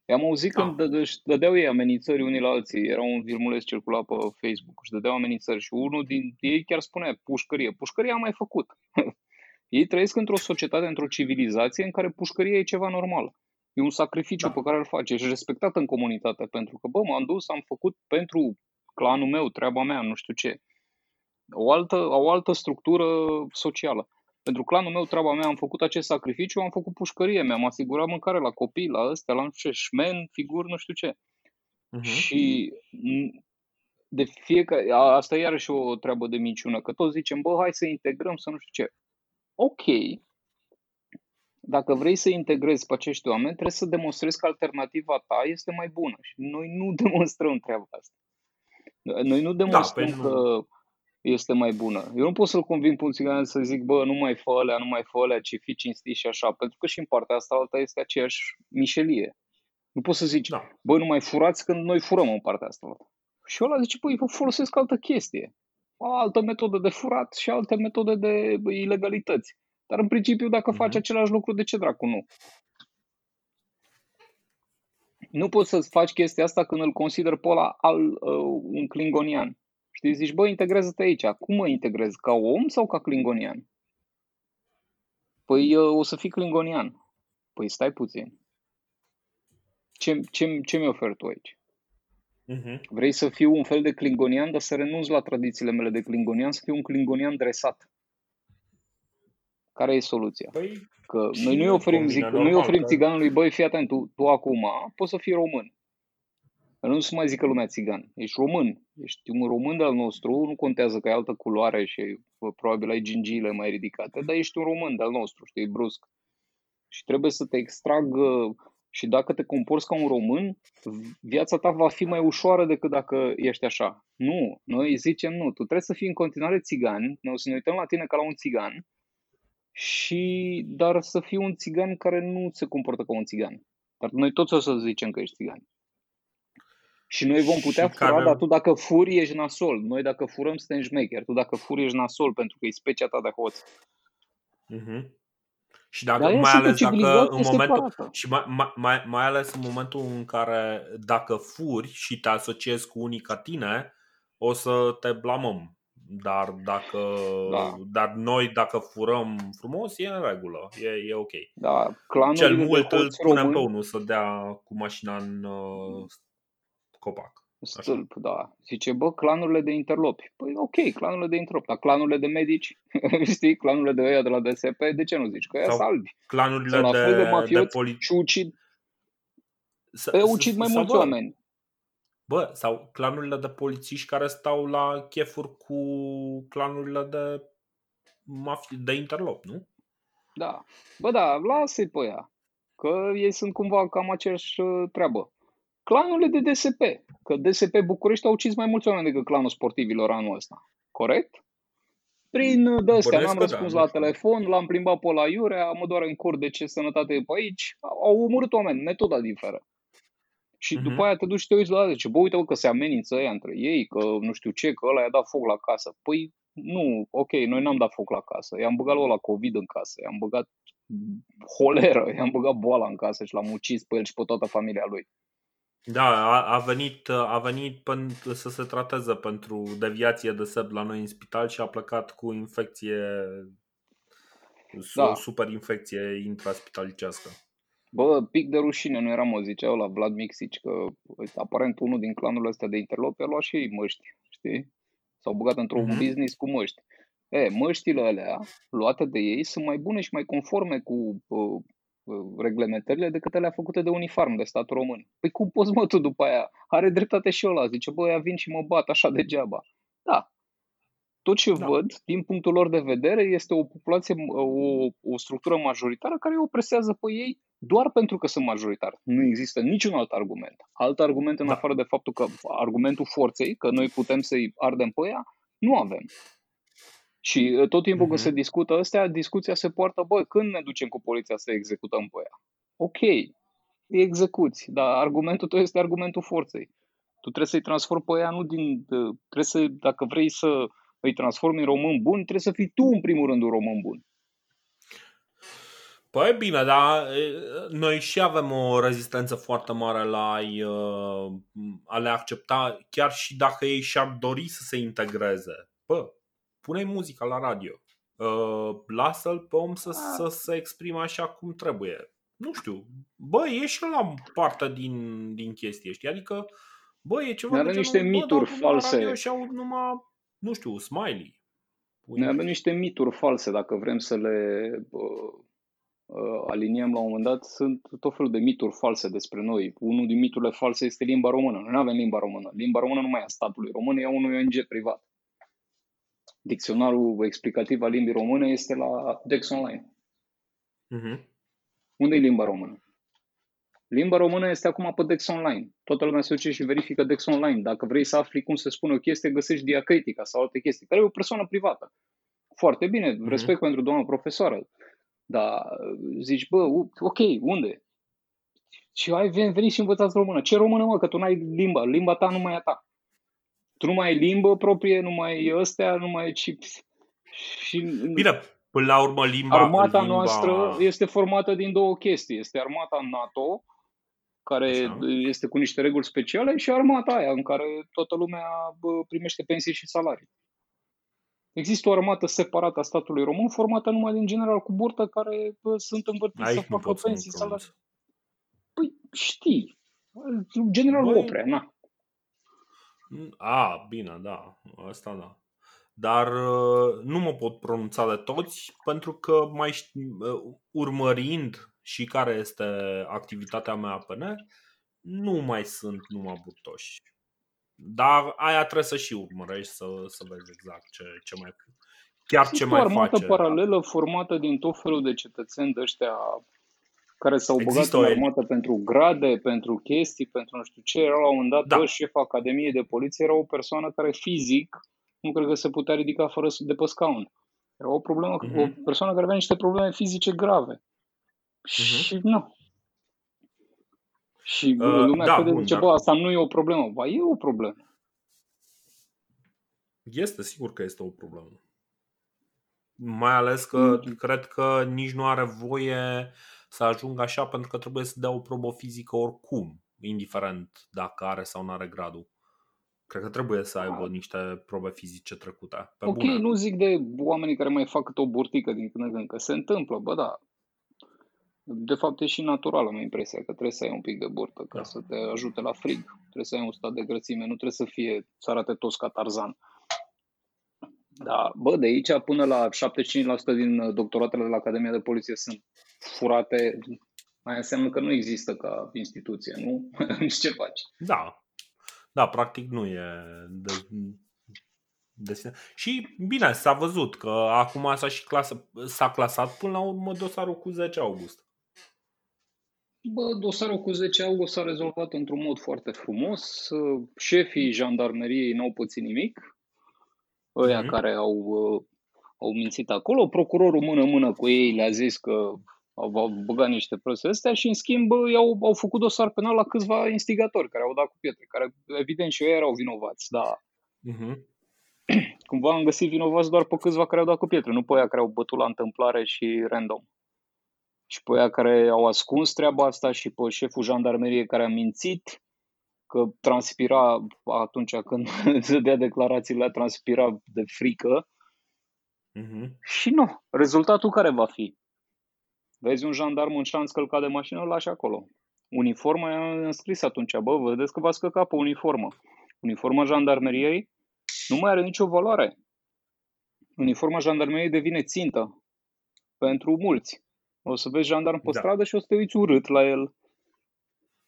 I-am auzit da. când își dădeau ei amenințări unii la alții. Era un filmuleț circula pe Facebook și dădeau amenințări și unul din ei chiar spunea pușcărie. Pușcărie am mai făcut. ei trăiesc într-o societate, într-o civilizație în care pușcărie e ceva normal. E un sacrificiu da. pe care îl face. Ești respectat în comunitate pentru că, bă, m-am dus, am făcut pentru clanul meu, treaba mea, nu știu ce. O altă, o altă structură socială. Pentru clanul meu, treaba mea, am făcut acest sacrificiu, am făcut pușcărie, mi-am asigurat mâncare la copii, la ăstea, la nu știu ce, șmen, figuri, nu știu ce. Uh-huh. Și de fiecare, asta e iarăși o treabă de minciună, că toți zicem, bă, hai să integrăm, să nu știu ce. Ok, dacă vrei să integrezi pe acești oameni, trebuie să demonstrezi că alternativa ta este mai bună. Și noi nu demonstrăm treaba asta. Noi nu da, demonstrăm da, că este mai bună. Eu nu pot să-l conving pe un țigan să zic, bă, nu mai fă alea, nu mai fă alea, ci fi cinstit și așa, pentru că și în partea asta alta este aceeași mișelie. Nu poți să zici, da. bă, nu mai furați când noi furăm în partea asta alta. Și ăla zice, băi, vă folosesc altă chestie. O altă metodă de furat și alte metode de ilegalități. Dar în principiu, dacă mm-hmm. faci același lucru, de ce dracu nu? Nu poți să faci chestia asta când îl consider pe ăla al, uh, un klingonian. Știi, zici, bă, integrează-te aici. Cum mă integrez? Ca om sau ca klingonian? Păi uh, o să fii klingonian. Păi stai puțin. Ce, ce, ce mi ofer tu aici? Uh-huh. Vrei să fiu un fel de klingonian, dar să renunț la tradițiile mele de klingonian, să fiu un klingonian dresat. Care e soluția? Păi, că noi nu-i oferim, zic, nu oferim țiganului, băi, fii atent, tu, tu acum poți să fii român. Nu să mai zică lumea țigan. Ești român. Ești un român de-al nostru, nu contează că ai altă culoare și probabil ai gingiile mai ridicate, dar ești un român de-al nostru, știi, brusc. Și trebuie să te extragă și dacă te comporți ca un român, viața ta va fi mai ușoară decât dacă ești așa. Nu, noi zicem nu, tu trebuie să fii în continuare țigan, noi o să ne uităm la tine ca la un țigan, și dar să fii un țigan care nu se comportă ca un țigan. Dar noi toți o să zicem că ești țigan. Și noi vom putea și fura, care... dar tu dacă furi ești nasol. Noi dacă furăm suntem șmecher. Tu dacă furi ești nasol pentru că e specia ta de hoț. Uh-huh. Și dacă, dar mai ales dacă în momentul și mai, mai, mai, mai ales în momentul în care dacă furi și te asociezi cu unii ca tine, o să te blamăm. Dar dacă da. dar noi dacă furăm frumos, e în regulă, e, e ok. Da, Cel mult îl punem pe unul să dea cu mașina în uh, copac. Stâlp, Așa. da. Zice, bă, clanurile de interlopi. Păi ok, clanurile de interlopi, dar clanurile de medici, știi, clanurile de ăia de la DSP, de ce nu zici? Că ăia salvi. Clanurile Sau la fel de, de mafioți de poli... și ucid. S- păi ucid mai mulți oameni. Bă, sau clanurile de polițiști care stau la chefuri cu clanurile de mafie, de interlop, nu? Da. Bă, da, lasă-i pe ea. Că ei sunt cumva cam aceeași uh, treabă. Clanurile de DSP. Că DSP București au ucis mai mulți oameni decât clanul sportivilor anul ăsta. Corect? Prin uh, de-astea, n-am da, răspuns da, la telefon, l-am plimbat pe la Iurea, mă doar în cur de ce sănătate e pe aici. Au omorât oameni, metoda diferă. Și uh-huh. după aia te duci și te uiți la alea, zice, bă, uite că se amenință ăia între ei, că nu știu ce, că ăla i-a dat foc la casă. Păi nu, ok, noi n-am dat foc la casă, i-am băgat la COVID în casă, i-am băgat holeră, i-am băgat boala în casă și l-am ucis pe el și pe toată familia lui. Da, a, a venit, a venit pen, să se trateze pentru deviație de seb la noi în spital și a plecat cu infecție, da. super infecție intraspitalicească. Bă, pic de rușine, nu eram o zicea la Vlad Mixici, că aparent unul din clanul ăsta de interlopi a luat și ei măști, știi? S-au băgat într-un uh-huh. business cu măști. E, măștile alea luate de ei sunt mai bune și mai conforme cu uh, reglementările decât alea făcute de uniform de stat român. Păi cum poți mă tu după aia? Are dreptate și ăla, zice, bă, ea vin și mă bat așa degeaba. Da, tot ce da. văd, din punctul lor de vedere, este o populație, o, o structură majoritară care îi opresează pe ei doar pentru că sunt majoritari. Nu există niciun alt argument. Alt argument în da. afară de faptul că argumentul forței, că noi putem să-i ardem pe ea, nu avem. Și uh, tot timpul uh-huh. când mhm. se discută astea, discuția se poartă, bă, când ne ducem cu poliția să executăm pe ea? Ok, execuți, dar argumentul tău este argumentul forței. Tu trebuie să-i transformi pe ea nu din... Trebuie să, dacă vrei să îi transformi în român bun, trebuie să fii tu în primul rând un român bun. Păi bine, dar noi și avem o rezistență foarte mare la a le accepta, chiar și dacă ei și-ar dori să se integreze. Bă, pune muzica la radio. Lasă-l pe om să, să se exprime așa cum trebuie. Nu știu. Bă, e și la parte din, din chestie, știi? Adică, bă, e ceva... Are niște genul, mituri bă, false. Și au numai, nu știu, smiley. Ne avem niște mituri false dacă vrem să le Uh, aliniem la un moment dat, sunt tot felul de mituri false despre noi. Unul din miturile false este limba română. Noi nu avem limba română. Limba română nu mai e a statului român, e a unui ONG privat. Dicționarul explicativ al limbii române este la Dex Online. Uh-huh. Unde e limba română? Limba română este acum pe Dex Online. Toată lumea se duce și verifică Dex Online. Dacă vrei să afli cum se spune o chestie, găsești diacritica sau alte chestii, care e o persoană privată. Foarte bine, uh-huh. respect pentru doamna profesoară. Dar zici, bă, ok, unde? Și ai venit și învățați română. Ce română, mă? Că tu n-ai limba. Limba ta nu mai e a ta. Tu nu mai ai limbă proprie, nu mai ai ăstea, nu mai ai chips. Și... Bine, până la urmă limba... Armata limba... noastră este formată din două chestii. Este armata NATO, care Așa. este cu niște reguli speciale, și armata aia, în care toată lumea primește pensii și salarii. Există o armată separată a statului român, formată numai din general cu burtă, care bă, sunt învârtiți să facă pensii, salarii. Păi știi, general Băi... Oprea, na. A, bine, da, asta da. Dar uh, nu mă pot pronunța de toți pentru că mai uh, urmărind și care este activitatea mea APN, nu mai sunt numai burtoși. Dar aia trebuie să și urmărești să, să vezi exact ce, ce mai chiar ce mai o armată face. paralelă formată din tot felul de cetățeni de ăștia care s-au băgat în armată pentru grade, pentru chestii, pentru nu știu ce. Era la un moment dat, da. bă, șef Academiei de Poliție era o persoană care fizic nu cred că se putea ridica fără de pe scaun. Era o problemă, uh-huh. o persoană care avea niște probleme fizice grave. Uh-huh. Și nu, și uh, lumea da, crede, bun, zice, dar... bă, asta nu e o problemă. Ba, e o problemă. Este, sigur că este o problemă. Mai ales că mm. cred că nici nu are voie să ajungă așa pentru că trebuie să dea o probă fizică oricum, indiferent dacă are sau nu are gradul. Cred că trebuie să aibă ah. niște probe fizice trecute. Pe ok, bune. nu zic de oamenii care mai fac o burtică din când în când, că se întâmplă, bă, da, de fapt, e și natural, am impresia că trebuie să ai un pic de burtă ca da. să te ajute la frig. Trebuie să ai un stat de grățime, nu trebuie să fie, să arate toți ca Tarzan. Da, bă, de aici până la 75% din doctoratele de la Academia de Poliție sunt furate, mai înseamnă că nu există ca instituție, nu? ce faci? Da. Da, practic nu e de, de Și bine, s-a văzut că acum s-a și clasă, s-a clasat până la urmă dosarul cu 10 august. Bă, dosarul cu 10 august s-a rezolvat într-un mod foarte frumos. Șefii jandarmeriei n-au pățit nimic. Ăia mm-hmm. care au, uh, au mințit acolo. Procurorul mână-mână cu ei le-a zis că au băgat niște proste astea și în schimb i-au, au făcut dosar penal la câțiva instigatori care au dat cu pietre, care evident și ei erau vinovați, da. Mm-hmm. Cumva am găsit vinovați doar pe câțiva care au dat cu pietre, nu pe aia care au bătut la întâmplare și random și pe aia care au ascuns treaba asta și pe șeful jandarmeriei care a mințit că transpira atunci când se dea declarațiile, transpira de frică. Uh-huh. Și nu. Rezultatul care va fi? Vezi un jandarm în șanț călcat de mașină, îl lași acolo. Uniforma i-a înscris atunci, bă, vedeți că v-ați căcat pe uniformă. Uniforma jandarmeriei nu mai are nicio valoare. Uniforma jandarmeriei devine țintă pentru mulți. O să vezi jandarm pe da. stradă și o să te uiți urât la el.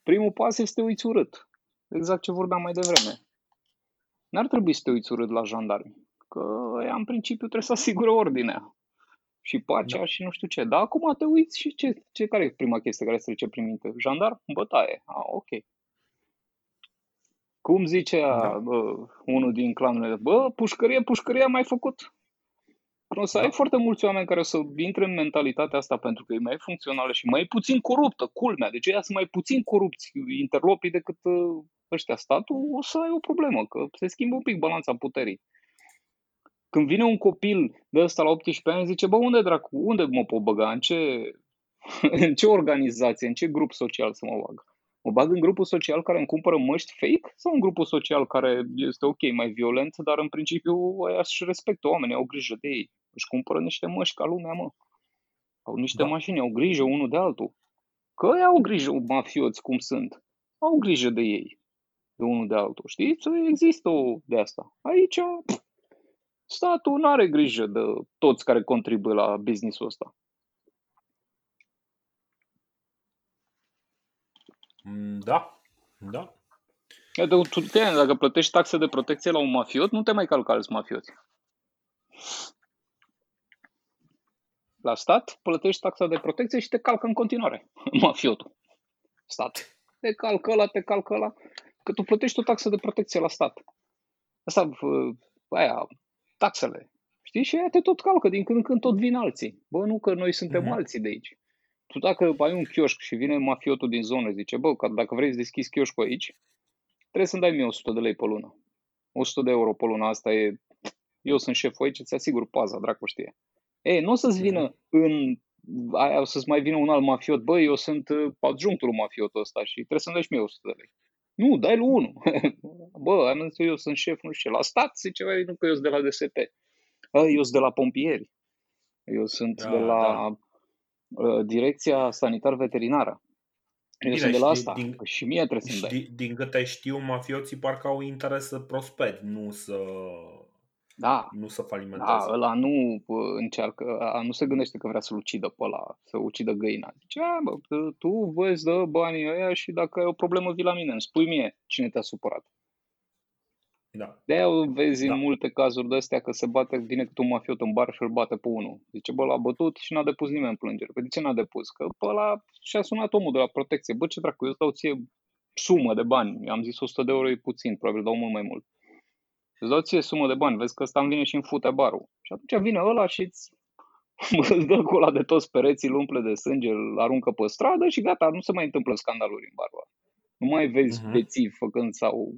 Primul pas este să te uiți urât. Exact ce vorbeam mai devreme. N-ar trebui să te uiți urât la jandarmi. Că ea în principiu trebuie să asigure ordinea. Și pacea da. și nu știu ce. Dar acum te uiți și ce, ce care e prima chestie care se trece prin minte? Jandarm? Bătaie. Ah, ok. Cum zicea da. bă, unul din clanurile, bă, pușcărie, pușcărie am mai făcut o să ai da. foarte mulți oameni care să intre în mentalitatea asta pentru că e mai funcțională și mai puțin coruptă, culmea. Deci ea sunt mai puțin corupți interlopii decât uh, ăștia statul, o să ai o problemă, că se schimbă un pic balanța puterii. Când vine un copil de ăsta la 18 ani, zice, bă, unde dracu, unde mă pot băga, în ce, în ce organizație, în ce grup social să mă bag? Mă bag în grupul social care îmi cumpără măști fake sau în grupul social care este ok, mai violent, dar în principiu aia își respectă oamenii, au grijă de ei. Își cumpără niște măști ca lumea, mă. Au niște da. mașini, au grijă unul de altul. Că ei au grijă mafioți cum sunt. Au grijă de ei, de unul de altul. Știți? Există o de asta. Aici statul nu are grijă de toți care contribuie la businessul ăsta. Mm, da, da. Tu, dacă plătești taxe de protecție la un mafiot, nu te mai calcă alți mafioți. La stat plătești taxa de protecție și te calcă în continuare mafiotul. Stat. Te calcă la, te calcă la. Că tu plătești o taxă de protecție la stat. Asta, aia, taxele. Știi? Și aia te tot calcă, din când în când tot vin alții. Bă, nu că noi suntem uh-huh. alții de aici. Tu dacă ai un chioșc și vine mafiotul din zonă, zice, bă, că dacă vrei să deschizi chioșcul aici, trebuie să-mi dai mie 100 de lei pe lună. 100 de euro pe lună, asta e... Eu sunt șeful aici, îți asigur paza, dracu știe. Ei, nu o să-ți vină mhm. în aia o să-ți mai vină un alt mafiot, băi, eu sunt uh, adjunctul mafiotul ăsta și trebuie să-mi dai și mie 100 de lei. Nu, dai lui unul. Bă, am zis eu sunt șef, nu știu ce, la stat, zice, nu că eu sunt de la DSP. Eu sunt de la pompieri. Eu sunt da, de la da. Uh, direcția sanitar-veterinară. Eu Bine, sunt de la asta. Din, și mie trebuie să-mi dai. Din, din câte știu, mafioții parcă au interes să prosperi, nu să da. Nu să falimenteze. Da, ăla nu încearcă, nu se gândește că vrea să-l ucidă pe ăla, să ucidă găina. Zice, a, bă, tu vezi, dă banii ăia și dacă ai o problemă, vii la mine, îmi spui mie cine te-a supărat. Da. De-aia vezi da. în multe cazuri de astea că se bate, vine cât un mafiot în bar și îl bate pe unul. Zice, bă, l-a bătut și n-a depus nimeni în plângere. Păi de ce n-a depus? Că pe ăla și-a sunat omul de la protecție. Bă, ce dracu, eu îți dau ție sumă de bani. Am zis 100 de euro e puțin, probabil dau mult mai mult. Îți dau ție sumă de bani, vezi că ăsta îmi vine și în fute barul. Și atunci vine ăla și îți, îți dă cu ăla de toți pereții, îl umple de sânge, îl aruncă pe stradă și gata, nu se mai întâmplă scandaluri în barba. Nu mai vezi uh-huh. peții făcând sau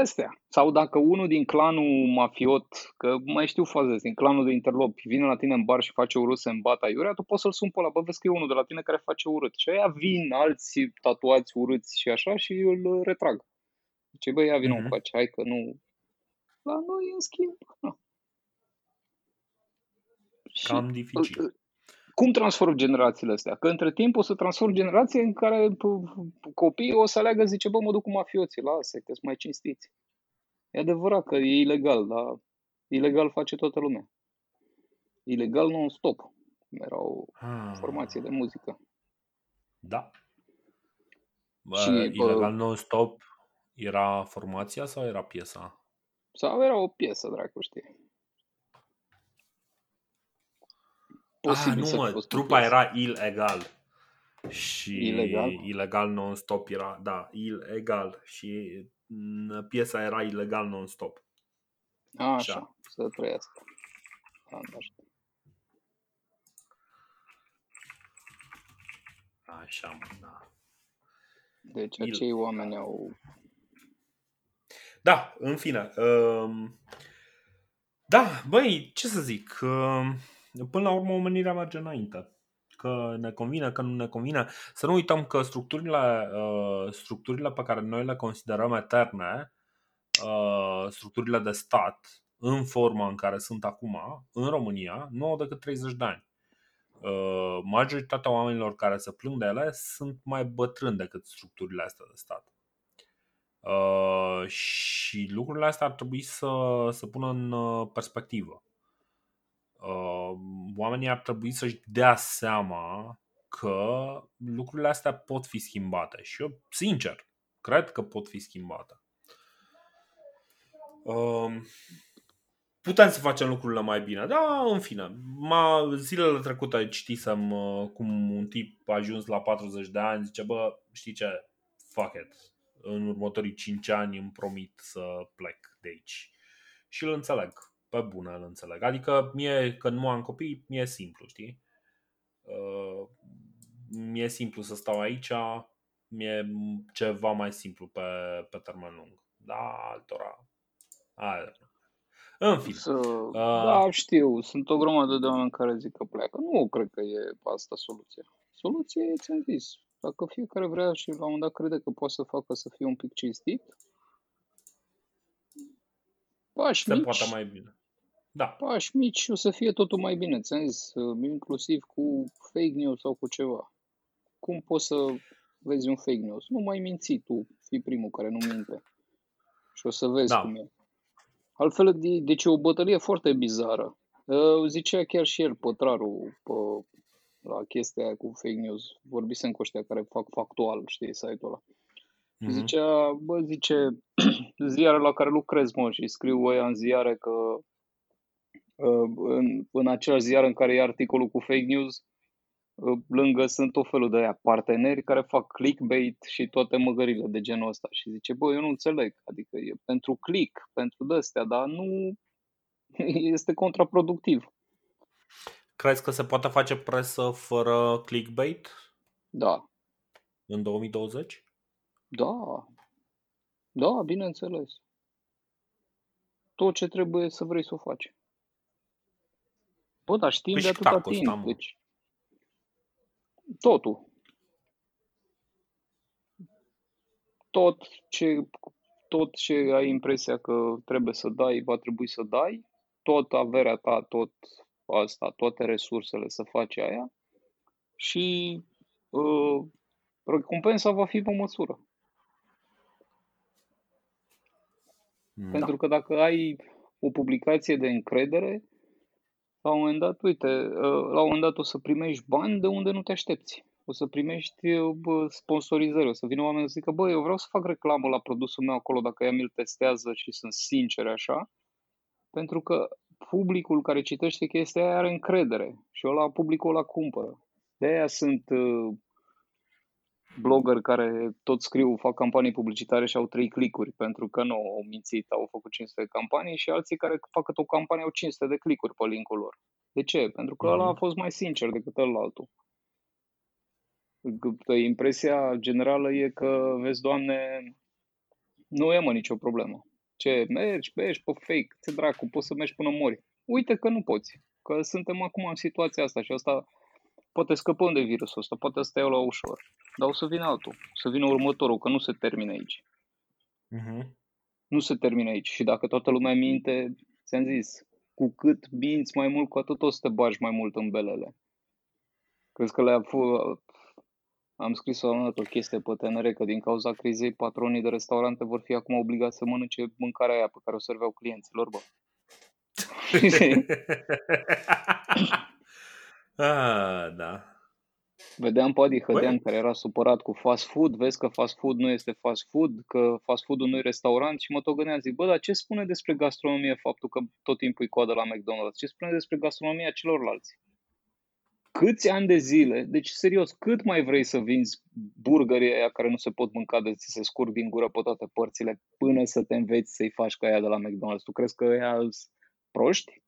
astea. Sau dacă unul din clanul mafiot, că mai știu faze din clanul de interlopi, vine la tine în bar și face urât să îmbată iurea, tu poți să-l sun pe ăla, bă, vezi că e unul de la tine care face urât. Și aia vin alți tatuați urâți și așa și îl retrag. Ce băi, ia vină mm-hmm. cu hai că nu... La noi, în schimb, nu. Cam dificil. Cum transform generațiile astea? Că între timp o să transform generații în care copiii o să aleagă, zice, bă, mă duc cu mafioții, lasă, că sunt mai cinstiți. E adevărat că e ilegal, dar ilegal face toată lumea. Ilegal non-stop. Era o ah. formație de muzică. Da. Bă, și, ilegal bă, non-stop era formația sau era piesa? Sau era o piesă, dracu știe. Posibil ah, nu mă, trupa era ilegal. Și ilegal, ilegal non-stop era, da, ilegal. Și piesa era ilegal non-stop. A, așa, așa, să trăiască. Așa, mă, da. Deci acei oameni au da, în fine. Um, da, băi, ce să zic. Um, până la urmă, omenirea merge înainte. Că ne convine, că nu ne convine. Să nu uităm că structurile, uh, structurile pe care noi le considerăm eterne, uh, structurile de stat, în forma în care sunt acum, în România, nu au decât 30 de ani. Uh, majoritatea oamenilor care se plâng de ele sunt mai bătrâni decât structurile astea de stat. Uh, și lucrurile astea ar trebui să să pună în uh, perspectivă. Uh, oamenii ar trebui să-și dea seama că lucrurile astea pot fi schimbate și eu, sincer, cred că pot fi schimbate. Uh, putem să facem lucrurile mai bine. Da, în fine. Ma, zilele trecute citisem uh, cum un tip a ajuns la 40 de ani, zice, bă, știi ce, fuck it, în următorii 5 ani îmi promit să plec de aici. Și îl înțeleg, pe bună îl înțeleg. Adică mie, când nu am copii, mie e simplu, știi? Uh, mi-e simplu să stau aici, mie ceva mai simplu pe, pe termen lung. Da, altora. Aia. În fine. Să, uh, da, știu. Sunt o grămadă de oameni care zic că pleacă. Nu cred că e asta soluția. Soluția e, ți-am zis, dacă fiecare vrea și la un moment dat crede că poate să facă să fie un pic cinstit, pași se mici, poate mai bine. Da. pași mici o să fie totul mai bine. Ți-am zis, uh, inclusiv cu fake news sau cu ceva. Cum poți să vezi un fake news? Nu mai minți tu, fii primul care nu minte. Și o să vezi Da. cum e. Altfel, de- deci e o bătălie foarte bizară. Uh, Zicea chiar și el, pătrarul, pe, la chestia aia cu fake news. Vorbisem cu ăștia care fac factual, știi, site-ul ăla. Mhm. Zicea, bă, zice, ziare la care lucrez, mă, și scriu ăia în ziare că uh, în, în același ziar în care e articolul cu fake news, uh, lângă sunt tot felul de aia parteneri care fac clickbait și toate măgările de genul ăsta. Și zice, bă, eu nu înțeleg, adică e pentru click, pentru de-astea, dar nu este contraproductiv. Crezi că se poate face presă fără clickbait Da, în 2020? da, da, bineînțeles. Tot ce trebuie să vrei să o faci. Bă, dar știm Păi de și atâta cât a timp, costat, mă? deci totul. Tot ce, tot ce ai impresia că trebuie să dai, va trebui să dai, tot averea ta, tot asta, toate resursele să faci aia și uh, recompensa va fi pe măsură. Da. Pentru că dacă ai o publicație de încredere, la un moment dat, uite, uh, la un moment dat o să primești bani de unde nu te aștepți. O să primești uh, bă, sponsorizări, o să vină oameni să zică, bă, eu vreau să fac reclamă la produsul meu acolo dacă ea mi-l testează și sunt sinceri așa, pentru că publicul care citește chestia aia are încredere și ăla publicul ăla cumpără. De aia sunt uh, blogger care tot scriu, fac campanii publicitare și au trei clicuri pentru că nu au mințit, au făcut 500 de campanii și alții care fac o campanie au 500 de clicuri pe linkul lor. De ce? Pentru că ăla a Mhm. fost mai sincer decât ălaltul. Că Impresia generală e că, vezi, Doamne, nu e mă nicio problemă. Ce, mergi, mergi pe fake, ce dracu, poți să mergi până mori. Uite că nu poți, că suntem acum în situația asta și asta poate scăpăm de virusul ăsta, poate să iau la ușor. Dar o să vină altul, o să vină următorul, că nu se termină aici. Mhm. Nu se termină aici. Și dacă toată lumea minte, ți-am zis, cu cât minți mai mult, cu atât o să te bagi mai mult în belele. Crezi că le-a fu- am scris o dată o chestie pe TNR că din cauza crizei patronii de restaurante vor fi acum obligați să mănânce mâncarea aia pe care o serveau clienților, bă. ah, da. Vedeam pe Adi Hădean Băi. care era supărat cu fast food, vezi că fast food nu este fast food, că fast food-ul nu e restaurant și mă tot gândeam, zic, bă, dar ce spune despre gastronomie faptul că tot timpul e coadă la McDonald's? Ce spune despre gastronomia celorlalți? Câți ani de zile, deci serios, cât mai vrei să vinzi burgerii aia care nu se pot mânca de ți se scurg din gură pe toate părțile până să te înveți să-i faci ca aia de la McDonald's? Tu crezi că ăia sunt proști?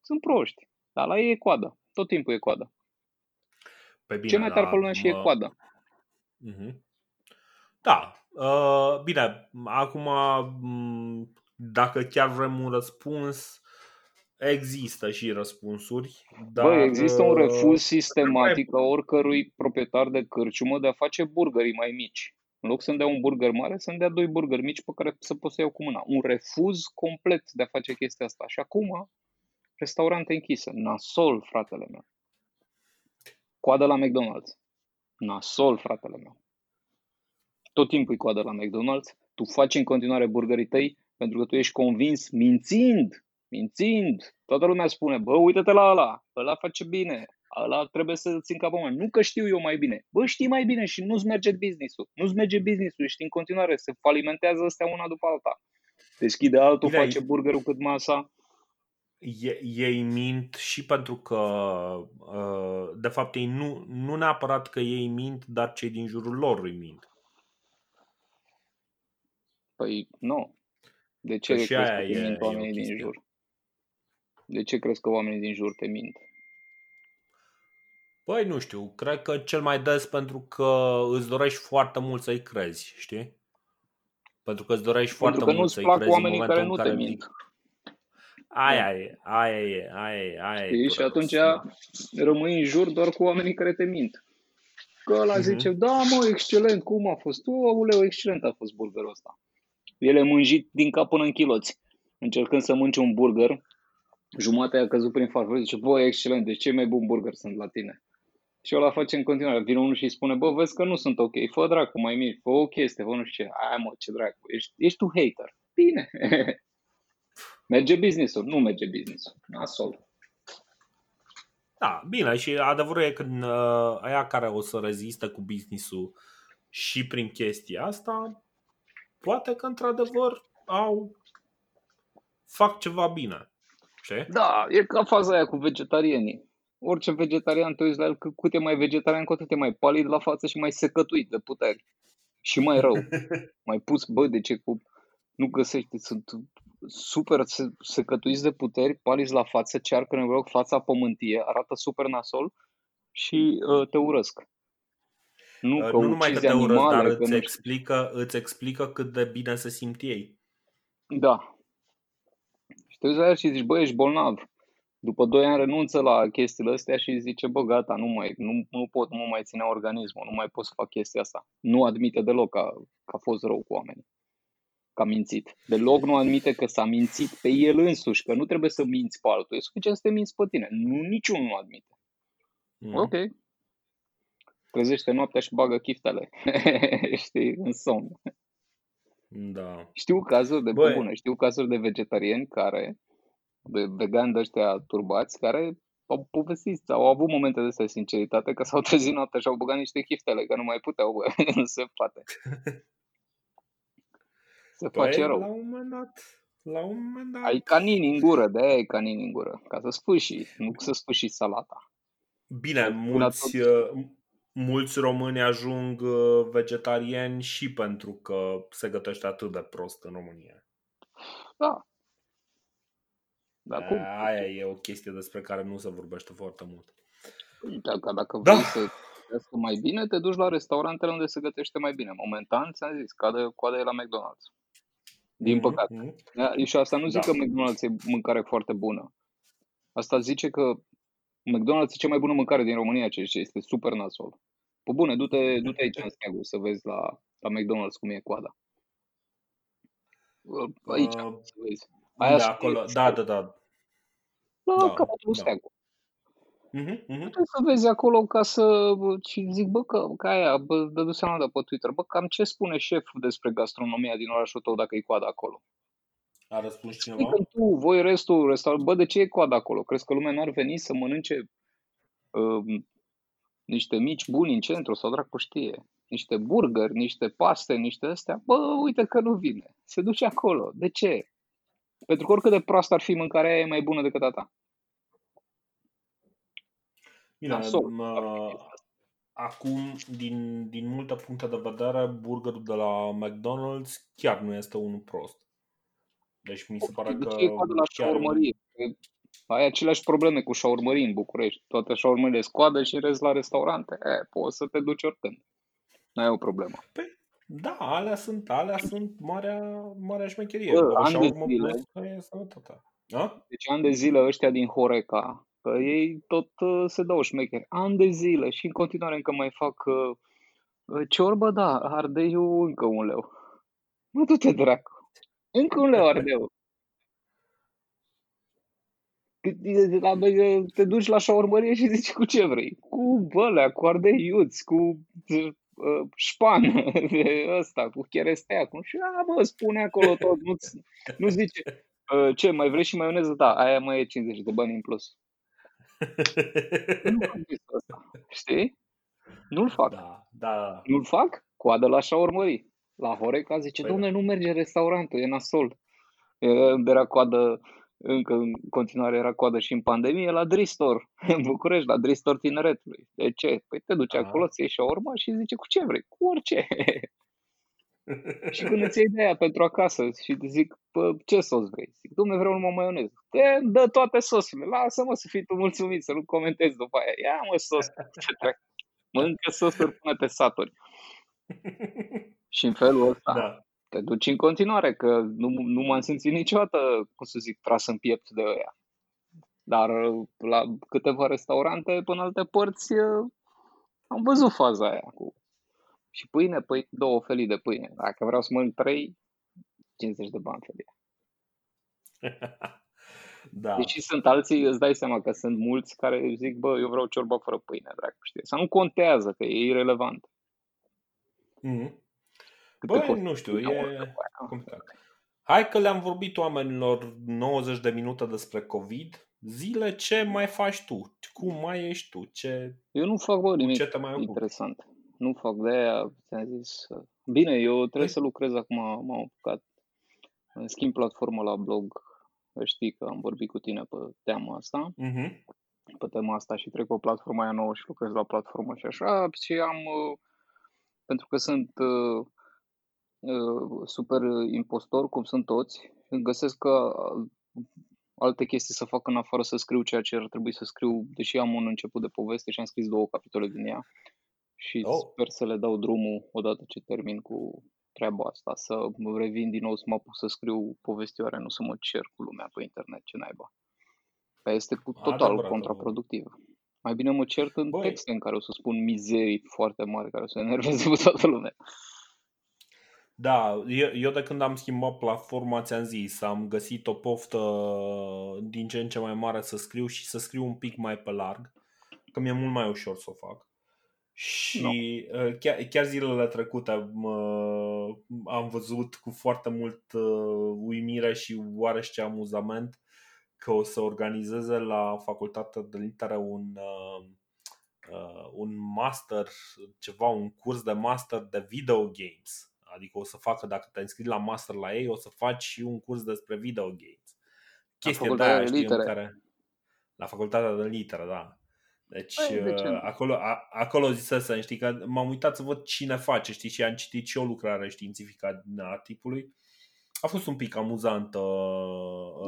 Sunt proști. Dar la ei e coadă. Tot timpul e coadă. Pe bine, Ce mai tare pe lume și e mă- coadă. Mhm. Da. Uh, bine, acum m, dacă chiar vrem un răspuns, există și răspunsuri. Dar, Bă, există un uh, refuz sistematic a oricărui proprietar de cârciumă de a face burgerii mai mici. În loc să-mi dea un burger mare, să-mi dea doi burgeri mici pe care să pot să iau cu mâna. Un refuz complet de a face chestia asta. Și acum, restaurante închise. Nasol, fratele meu. Coadă la McDonald's. Nasol, fratele meu. Tot timpul e coadă la McDonald's. Tu faci în continuare burgerii tăi pentru că tu ești convins, mințind, mințind. Toată lumea spune, bă, uite-te la ăla, ăla face bine, ăla trebuie să țin capul mai. Nu că știu eu mai bine. Bă, știi mai bine și nu-ți merge business-ul. Nu-ți merge business-ul, ești în continuare, se falimentează astea una după alta. Deschide altul, Bine, face burgerul cât masa. e- ei mint și pentru că, uh, de fapt, ei nu, nu neapărat că ei mint, dar cei din jurul lor îi mint. Păi, nu. De ce Că și crezi că aia te e- mint e o oamenii din chestie. jur? De ce crezi că oamenii din jur te mint? Păi nu știu, cred că cel mai des pentru că îți dorești foarte mult să-i crezi, știi? Pentru că îți dorești Pentru foarte că mult nu-ți să-i plac crezi în oamenii momentul care în nu care te mint. Aia e, aia e, aia e, aia e. Știi? Și dureros, atunci da. rămâi în jur doar cu oamenii care te mint. Că ăla Mhm. zice, da mă, excelent, cum a fost? Tu, auleu, excelent a fost burgerul ăsta. El e mânjit din cap până în chiloți. Încercând să mănânce un burger, jumătate a căzut prin farfură, zice, bă, excelent, deci cei mai buni burger sunt la tine. Și ăla face în continuare. Vine unul și îi spune, bă, vezi că nu sunt ok, fă dracu, mai mici, fă o chestie, fă nu știu ce. Aia mă, ce dracu, ești, ești tu hater. Bine. merge business-ul? Nu merge business-ul. Nasol. Da, bine, și adevărul e că uh, aia care o să rezistă cu business-ul și prin chestia asta, poate că într-adevăr au fac ceva bine. Știi? Da, e ca faza aia cu vegetarianii. Orice vegetarian te uiți la el, cu cât e mai vegetarian, cu atât e mai palid la față și mai secătuit de puteri. Și mai rău. mai pus, bă, de ce cu... Nu găsești, sunt super se- secătuiți de puteri, paliți la față, cearcă în loc fața pământie, arată super nasol și uh, te urăsc. Nu, Uh, că nu numai că ucizi te urăsc, animale, dar că îți nu știu. explică, îți explică cât de bine se simt ei. Da. Și te uiți la el și zici, bă, ești bolnav. După 2 ani renunță la chestiile astea și zice, bă, gata, nu mai, nu, nu pot, nu mă mai ține organismul, nu mai pot să fac chestia asta. Nu admite deloc că, că a fost rău cu oamenii. Că a mințit. Deloc nu admite că s-a mințit pe el însuși, că nu trebuie să minți pe altul. E suficient să te minți pe tine. Nu, niciunul nu admite. Mm. Ok. Trezește noaptea și bagă chiftele. Știi, în somn. Da. Știu cazuri de, Băi. pe bune, știu cazuri de vegetariani care, de vegani de ăștia turbați, care au povestit, au avut momente de astea de sinceritate, că s-au trezit noaptea și au băgat niște chiftele, că nu mai puteau, bă, nu se poate. Se face Păi, rău. la un moment dat, la un moment dat... Ai canini în gură, de aia ai canini în gură, ca să sfâși, nu să sfâși salata. Bine, Până mulți, uh, mulți români ajung uh, vegetariani și pentru că se gătește atât de prost în România. Da. Dar cum? Aia e o chestie despre care nu se vorbește foarte mult. Dacă, dacă Da. vrei să gătească mai bine, te duci la restaurantele unde se gătește mai bine. Momentan, ți-am zis, cade, coada e la McDonald's. Din Mhm, păcate. mhm. Da, și asta nu zic Da. că McDonald's e mâncare foarte bună. Asta zice că McDonald's e cea mai bună mâncare din România, ce ce este super nasol. Pe bune, du-te, du-te aici în Sneagul să vezi la, la McDonald's cum e coada. Aici, Uh, să vezi. Aia da, scrie- acolo, da, da, da. La da, capătul da. Sneagul. Mhm, mhm. Trebuie să vezi acolo ca să... Și zic, bă, că, că aia, bă, dădu seama de pe Twitter, bă, cam ce spune șeful despre gastronomia din orașul tău dacă e coada acolo? A răspuns Știi cineva? că tu, voi restul restaurant, bă, de ce e coada acolo? Crezi că lumea n-ar veni să mănânce uh, niște mici buni în centru sau dracu știe? Niște burgeri, niște paste, niște astea? Bă, uite că nu vine. Se duce acolo. De ce? Pentru că oricât de proastă ar fi mâncarea aia, e mai bună decât a ta. Bine, Nasol. mă, acum, din, din multe puncte de vedere, burgerul de la McDonald's chiar nu este unul prost. Deci mi se pare De că ce e coadă la chiar e un- șaurmărie? Că Ai aceleași probleme cu șaurmării în București. Toate șaurmările scoadă și rezi la restaurante. E, poți să te duci oricând. N-ai o problemă. Da, alea sunt, alea sunt marea, marea șmecherie. Bă, o ani de șaurmă zile. prostă e sănătatea. Da? Deci ani de zile ăștia din Horeca, că ei tot uh, se dau șmecheri. Ani de zile și în continuare încă mai fac uh, uh, ciorbă, da, ardeiul încă un leu. Mă, du-te dracu. Încă un leu ardeu. Cât e de la- bă, Te duci la șaurmărie și zici cu ce vrei. Cu bălea, cu ardei iuți, cu uh, șpan de ăsta, cu cherestea. Cu... Și a, bă, spune acolo tot. Nu, nu zice, uh, ce, mai vrei și maioneză? Da, aia mai e 50 de bani în plus. Nu fac chestia asta. Știi? Nu-l fac. Da, da. Nu-l fac? Coadă la șaurmării. La Horeca zice, Păi domne, nu merge restaurantul, e nasol. Era, era coadă, încă în continuare era coadă și în pandemie, la Dristor, în București, la Dristor Tineretului. De ce? Păi te duci Aha. acolo, ți iei șaurma și zice, cu ce vrei? Cu orice. Și când îți iei de aia pentru acasă și te zic, Pă, ce sos vrei? Zic, dumne, vreau numai maioneză. Te dă toate sosurile. Lasă-mă să fii tu mulțumit, să nu comentezi după aia. Ia mă sos. Mănâncă sosuri până te saturi. Și în felul ăsta da. Te duci în continuare, că nu, nu m-am simțit niciodată, cum să zic, tras în piept de ăia. Dar la câteva restaurante, până alte părți, am văzut faza aia cu și pâine, păi două felii de pâine. Dacă vreau să mănânc trei, 50 de bani felie. da. Deși sunt alții, îți dai seama că sunt mulți care zic, bă, eu vreau ciorba fără pâine, dracu, știi? Sau nu contează, că e irrelevant. Mm-hmm. Bă, nu știu, e complicat. Hai că le-am vorbit oamenilor 90 de minute despre COVID. Zile ce mai faci tu? Cum mai ești tu? Ce... Eu nu fac bă, nimic ce te mai interesant. Nu fac de aia, ți-am zis. Bine, eu trebuie păi... să lucrez acum, m-am apucat în schimb platformă la blog, știi că am vorbit cu tine pe tema asta, uh-huh. pe tema asta și trec pe platforma aia nouă și lucrez la platformă și așa și am, uh, pentru că sunt uh, uh, super impostor, cum sunt toți, găsesc că alte chestii să fac în afară să scriu ceea ce ar trebui să scriu, deși am un început de poveste și am scris două capitole din ea și oh. sper să le dau drumul odată ce termin cu treaba asta, să revin din nou să mă apuc să scriu povestioare, nu să mă cer cu lumea pe internet, ce naiba. Că este cu total Adevărat, contraproductiv. Mai bine mă cert în Băi. texte în care o să spun mizerii foarte mari care o să enerveze pe toată lumea. Da, eu, eu de când am schimbat platforma, ți-am zis, am găsit o poftă din ce în ce mai mare să scriu și să scriu un pic mai pe larg, că mi-e mult mai ușor să o fac. Și no. chiar, chiar zilele trecute am văzut cu foarte mult uh, uimire și oarește amuzament că o să organizeze la facultatea de litere un, uh, uh, un master, ceva, un curs de master de video games. Adică o să facă, dacă te înscrii la master la ei, o să faci și un curs despre video games. Chestia de aia, știi, în care... La facultatea de litere, da. Deci păi, de uh, acolo, a, acolo zisese, știi, că m-am uitat să văd cine face, știi, și am citit și o lucrare științifică a tipului. A fost un pic amuzantă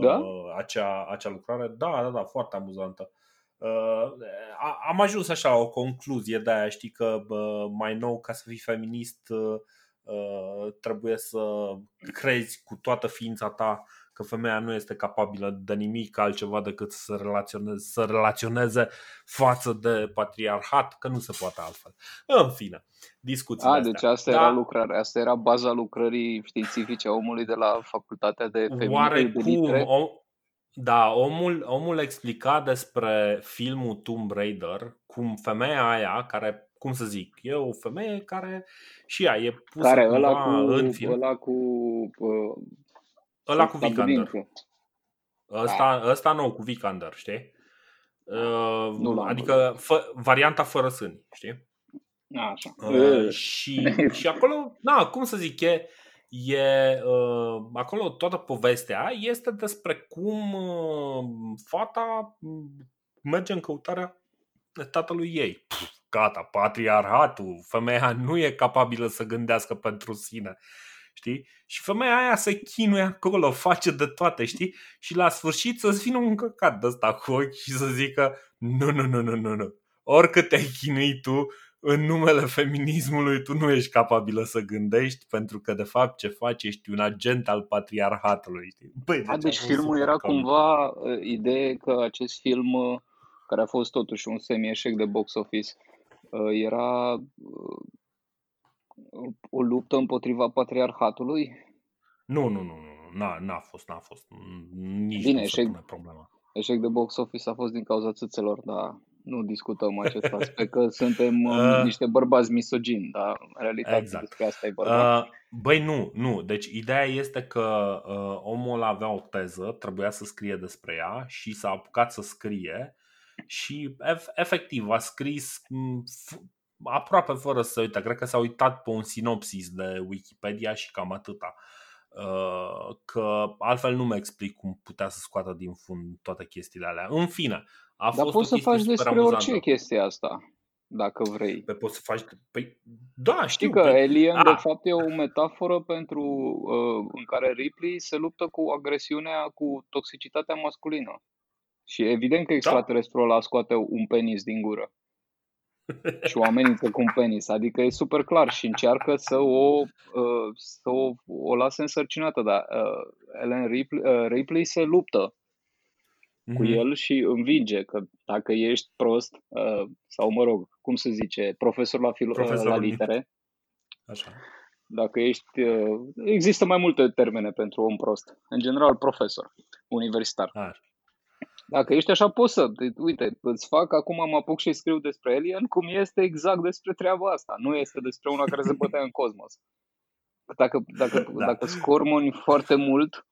da? Uh, acea, acea lucrare. Da, da, da, foarte amuzantă. Uh, am ajuns așa o concluzie de aia, știi că mai nou ca să fii feminist trebuie să crezi cu toată ființa ta că femeia nu este capabilă de nimic altceva decât să relaționeze, să relaționeze față de patriarhat, că nu se poate altfel. În fine, discuții. A, deci asta da. era lucrarea, asta era baza lucrării științifice a omului de la facultatea de feminine. Oarecum, o, da, omul, omul explica despre filmul Tomb Raider cum femeia aia care cum să zic, e o femeie care și ea e pusă care, ăla cu, în film. Ăla cu uh, Ăla cu Vikander. Ăsta, da. ăsta nou cu Vikander, știi? Uh, nu adică fă, varianta fără sâni, știi? Așa. Uh, și, și acolo, na, cum să zic, e, e uh, acolo toată povestea este despre cum uh, fata merge în căutarea tatălui ei. Puf, gata, patriarhatul, femeia nu e capabilă să gândească pentru sine știi? Și femeia aia se chinuie acolo, face de toate, știi? Și la sfârșit să-ți vină un căcat de ăsta cu ochi și să zică nu, nu, nu, nu, nu, nu. Oricât te-ai chinuit tu, în numele feminismului tu nu ești capabilă să gândești pentru că de fapt ce faci ești un agent al patriarhatului. Știi? Băi, deci, deci filmul era cam... cumva uh, ideea că acest film, uh, care a fost totuși un semi-eșec de box office, uh, era o luptă împotriva patriarhatului? Nu, nu, nu, nu. N-a, n-a fost, n-a fost. Nici Bine, nu eșec, pune problema. Eșec de box office a fost din cauza țâțelor, dar nu discutăm acest aspect, că suntem uh, uh, niște bărbați misogini, dar în realitate exact. despre asta e bărbat. Uh, băi, nu, nu. Deci ideea este că uh, omul avea o teză, trebuia să scrie despre ea și s-a apucat să scrie și efectiv a scris aproape fără să se uite, cred că s-a uitat pe un sinopsis de Wikipedia și cam atâta. Uh, că altfel nu mi explic cum putea să scoată din fund toate chestiile alea. În fine, a Dar fost poți să faci despre amuzantă. orice chestie asta. dacă vrei. Pe poți să faci... Păi, da, știu. Știi că pe... Alien, Ah. de fapt, e o metaforă pentru uh, în care Ripley se luptă cu agresiunea, cu toxicitatea masculină. Și evident că extraterestrul ăla scoate un penis din gură. și o amenință cu un penis. Adică e super clar și încearcă să o, uh, să o, o lase însărcinată. Dar uh, Ellen Ripley, uh, Ripley se luptă cu Mhm. el și învinge că dacă ești prost, uh, sau mă rog, cum se zice, profesor la, filo- Profesor la în- litere, Așa. dacă ești, uh, există mai multe termene pentru om prost. În general, profesor, universitar. Așa. Dacă ești așa, poți să, uite, îți fac, acum mă apuc și scriu despre Alien, cum este exact despre treaba asta. Nu este despre una care se bătea în cosmos. Dacă, dacă, Da. dacă scormoni foarte mult,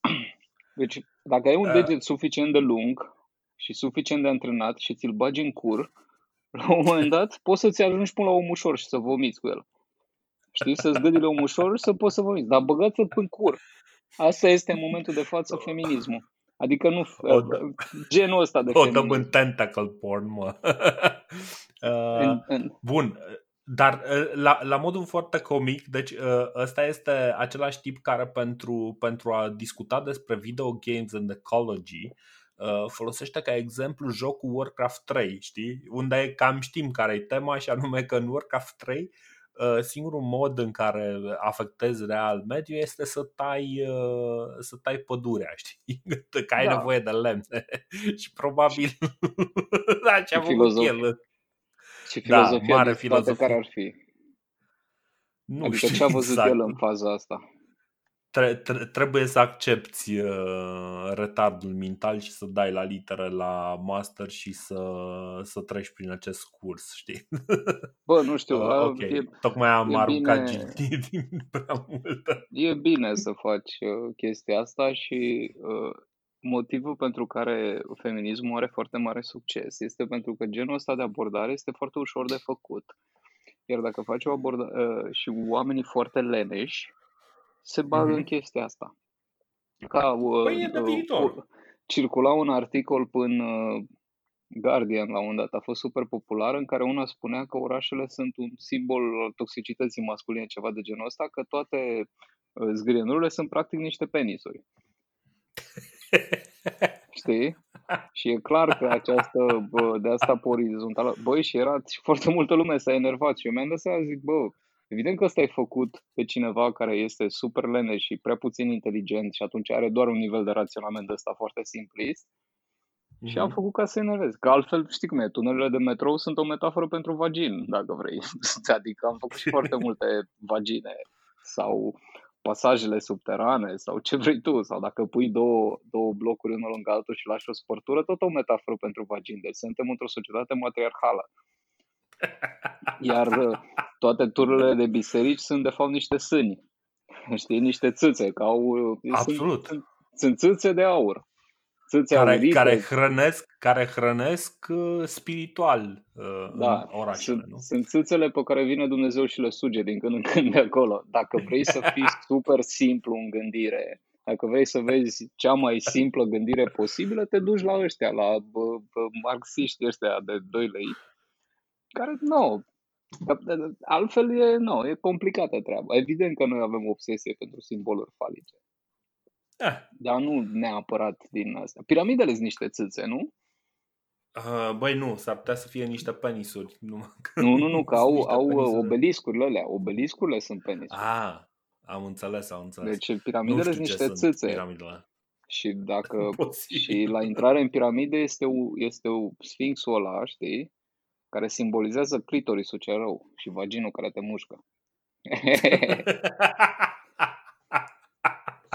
deci dacă ai un Da. deget suficient de lung și suficient de antrenat și ți-l bagi în cur, la un moment dat poți să-ți ajungi până la om ușor și să vomiți cu el. Știi, să-ți gâdile om ușor și să poți să vomiți. Dar băgați-l în cur. Asta este în momentul de față feminismul. Adică nu O, da. genul ăsta de O dăm feminism. în tentacle porn, mă. Uh, În, în, Bun, dar uh, la, la modul foarte comic, deci uh, ăsta este același tip care pentru, pentru a discuta despre video games and ecology uh, folosește ca exemplu jocul Warcraft 3, știi? Unde cam știm care e tema și anume că în Warcraft 3 uh, singurul mod în care afectezi real mediul este să tai, uh, să tai pădurea, știi? Că ai Da. nevoie de lemne și probabil da, ce a făcut Filozof. el și Da, filozofia mare de spate filozofie. care ar fi. Nu Adică știu ce a văzut exact. el în faza asta. Tre- tre- trebuie să accepti uh, retardul mental și să dai la litere la master și să, să treci prin acest curs, știi? Bă, nu știu, Uh, a, ok, e, tocmai am e aruncat bine- bine... din prea multă. e bine să faci uh, chestia asta și uh, motivul pentru care feminismul are foarte mare succes este pentru că genul ăsta de abordare este foarte ușor de făcut. Iar dacă faci o abordare uh, și oamenii foarte leneși se bagă Mhm. în chestia asta. Ca, uh, Păi e de uh, viitor. uh, circula un articol în uh, Guardian la un moment dat, a fost super popular, în care una spunea că orașele sunt un simbol al toxicității masculine, ceva de genul ăsta, că toate uh, zgrienurile sunt practic niște penisuri. Știi? Și e clar că această, bă, de asta pe orizontală, băi, și era și foarte multă lume s-a enervat și eu mi-am dat seama, zic, bă, evident că ăsta e făcut pe cineva care este super leneș și prea puțin inteligent și atunci are doar un nivel de raționament de ăsta foarte simplist și am Mhm. făcut ca să enervez. Că altfel, știi cum e, tunelele de metrou sunt o metaforă pentru vagin, dacă vrei. adică am făcut și foarte multe vagine sau pasajele subterane sau ce vrei tu, sau dacă pui două, două blocuri unul lângă altul și lași o spărtură, tot o metaforă pentru vagin. Deci suntem într-o societate matriarhală. Iar uh, toate tururile de biserici sunt de fapt niște sâni. Știi, niște țâțe, că au, uh, Absolut. Sunt, sunt țâțe de aur. Țâțe Care, aurite, care hrănesc, care hrănesc uh, spiritual uh, Da, în orașele, sunt, nu? sunt țâțele pe care vine Dumnezeu și le suge din când în când de acolo. Dacă vrei să fii super simplu în gândire, dacă vrei să vezi cea mai simplă gândire posibilă, te duci la ăștia, la bă, bă, marxiști ăștia de 2 lei, care nu. Altfel e, nu, e complicată treaba. Evident că noi avem obsesie pentru simboluri falice, Eh, dar nu neapărat din asta. Piramidele sunt niște țâțe, nu? uh, băi, nu, s-ar putea să fie niște penisuri. Numai că Nu, nu, nu, că sunt au, niște au uh, penisuri. obeliscurile alea. Obeliscurile sunt penisuri. Ah, am înțeles, am înțeles. Deci nu piramidele știu sunt ce niște sunt țâțe. piramidele. Și dacă Posibil. și la intrare în piramide este, u- este u- sfinxul ăla, știi? Care simbolizează clitorisul cel rău și vaginul care te mușcă.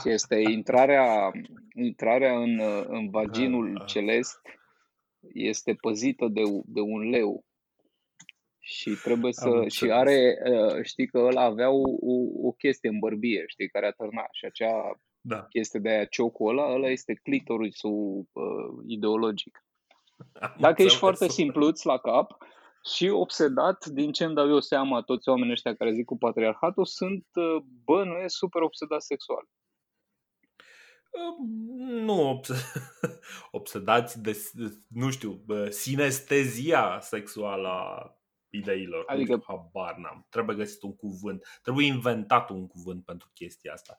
și este intrarea, intrarea în, uh, în vaginul Ah. celest este păzită de, u- de un leu. Și trebuie să. Am Și înțeles. are. uh, Știi că ăla avea o, o, o chestie în bărbie, știi, care atârna. Și acea Da. chestie de aia, ciocul ăla, ăla este clitorisul uh, ideologic. Am Dacă ești înțeles. foarte simpluț la cap și obsedat, din ce îmi dau eu seama, toți oamenii ăștia care zic cu patriarhatul sunt, uh, bă, nu e super obsedat sexual. Nu obs- obsedați de, nu știu, sinestezia sexuală a ideilor. Adică, habar n-am. Trebuie găsit un cuvânt. Trebuie inventat un cuvânt pentru chestia asta.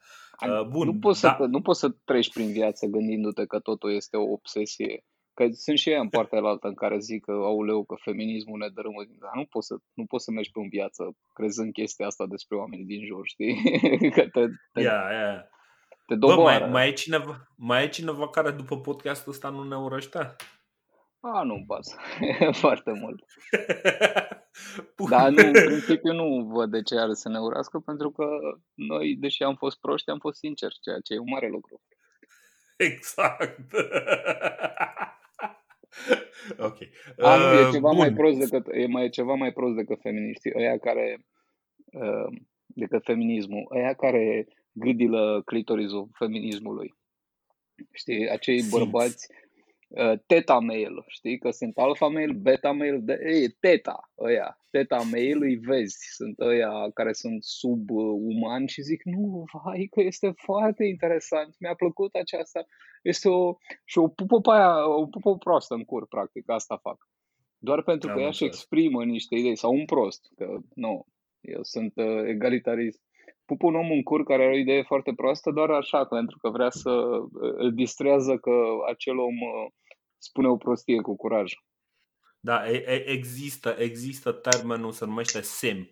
Bun, nu, poți da. să, nu poți să treci prin viață gândindu-te că totul este o obsesie Că sunt și ei în partea altă în care zic că, auleu, că feminismul ne dărâmă. Dar nu poți, să, nu poți să mergi pe în viață crezând chestia asta despre oamenii din jur, știi? că te, te, yeah, yeah. te Bă, mai, mai, e cineva, mai e cineva care după podcastul ăsta nu ne urăște? A, nu-mi pasă. Foarte mult. Dar nu, în principiu nu văd de ce are să ne urască, pentru că noi, deși am fost proști, am fost sinceri, ceea ce e un mare lucru. Exact. ok. A, nu, e uh, ceva Bun. mai prost decât, e mai, ceva mai prost decât feminiștii. Ăia care, uh, decât feminismul, ăia care gâdilă clitorizul feminismului. Știi, acei Simți. bărbați Uh, teta male, știi că sunt alpha male, beta male, de, e, teta, ăia, teta male îi vezi, sunt ăia care sunt subumani și zic, nu, vai că este foarte interesant, mi-a plăcut aceasta, este o, și o pupă pe aia, o pupă proastă în cur, practic, asta fac. Doar pentru că ea își exprimă niște idei, sau un prost, că nu, eu sunt uh, egalitarist. Pup un om în cur care are o idee foarte proastă doar așa, pentru că vrea să uh, îl distrează că acel om uh, spune o prostie cu curaj. Da, există, există termenul, se numește simp.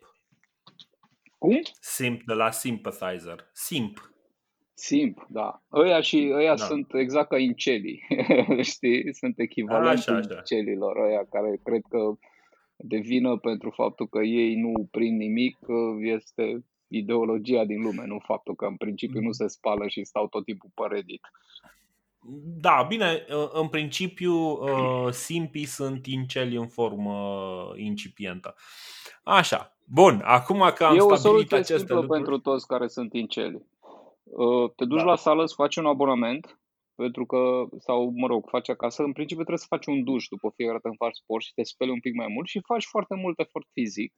Cum? Simp de la sympathizer. Simp. Simp, da. Ăia și ăia da. sunt exact ca incelii, știi? Sunt echivalentul incelilor, ăia care cred că de vină pentru faptul că ei nu prind nimic este ideologia din lume, nu faptul că în principiu nu se spală și stau tot timpul pe Reddit. Da, bine, în principiu uh, simpii sunt inceli în formă incipientă. Așa, bun, acum că am e stabilit aceste lucruri... pentru toți care sunt inceli. Uh, te duci da. la sală, îți faci un abonament, pentru că, sau mă rog, faci acasă, în principiu trebuie să faci un duș după fiecare dată când faci sport și te speli un pic mai mult și faci foarte mult efort fizic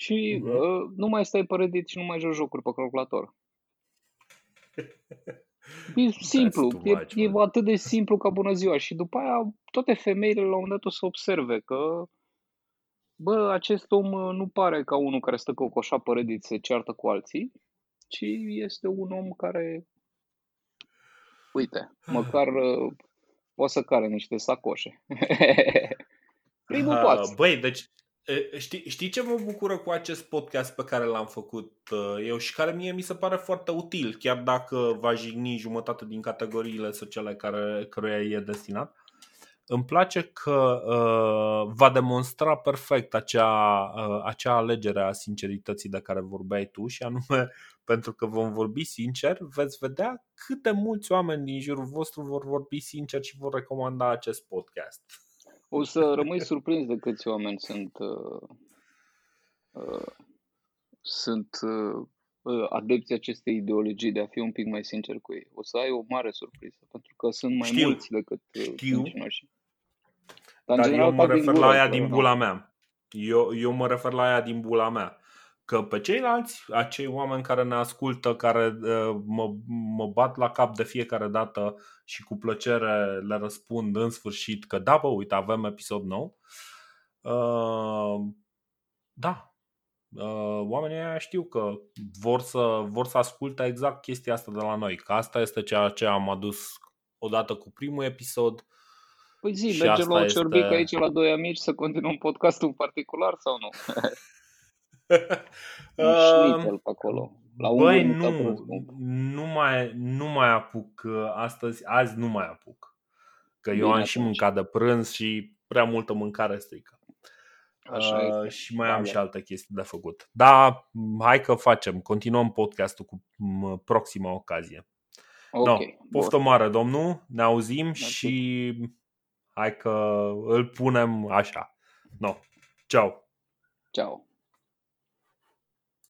și uh-huh. uh, nu mai stai pe Reddit și nu mai joci jocuri pe calculator. E simplu, e, e atât de simplu ca bună ziua și după aia toate femeile la un moment dat o să observe că bă, acest om uh, nu pare ca unul care stă cu coșa pe Reddit se ceartă cu alții, ci este un om care uite, măcar uh, poate să care niște sacoșe. Primul pas. Băi, deci Știi, știi ce mă bucură cu acest podcast pe care l-am făcut eu și care mie mi se pare foarte util, chiar dacă va jigni jumătate din categoriile sociale care, căruia e destinat? Îmi place că uh, va demonstra perfect acea, uh, acea alegere a sincerității de care vorbeai tu și anume pentru că vom vorbi sincer, veți vedea cât de mulți oameni din jurul vostru vor vorbi sincer și vor recomanda acest podcast. O să rămâi surprins de câți oameni sunt uh, uh, sunt uh, uh, adepții acestei ideologii de a fi un pic mai sincer cu ei. O să ai o mare surpriză, pentru că sunt mai Știu. mulți decât uh, Știu. Dar, Dar general, eu mă refer la aia din bula mea. Eu, eu mă refer la aia din bula mea că pe ceilalți, acei oameni care ne ascultă, care uh, mă, mă bat la cap de fiecare dată și cu plăcere le răspund în sfârșit că da, bă, uite, avem episod nou. Uh, da, uh, oamenii ăia știu că vor să, vor să asculte exact chestia asta de la noi, că asta este ceea ce am adus odată cu primul episod. Păi zi, mergem la o ciorbică este... aici la doi amici să continuăm podcastul particular sau nu? uh, acolo. La băi, nu, nu mai, nu mai apuc uh, astăzi, azi nu mai apuc. Că Bine eu am atunci. și mâncat de prânz și prea multă mâncare strică. Așa uh, și mai am și alte chestii de făcut. Da, hai că facem. Continuăm podcastul cu proxima ocazie. Okay, no, poftă mare, domnul. Ne auzim okay. și hai că îl punem așa. No. Ciao. Ciao.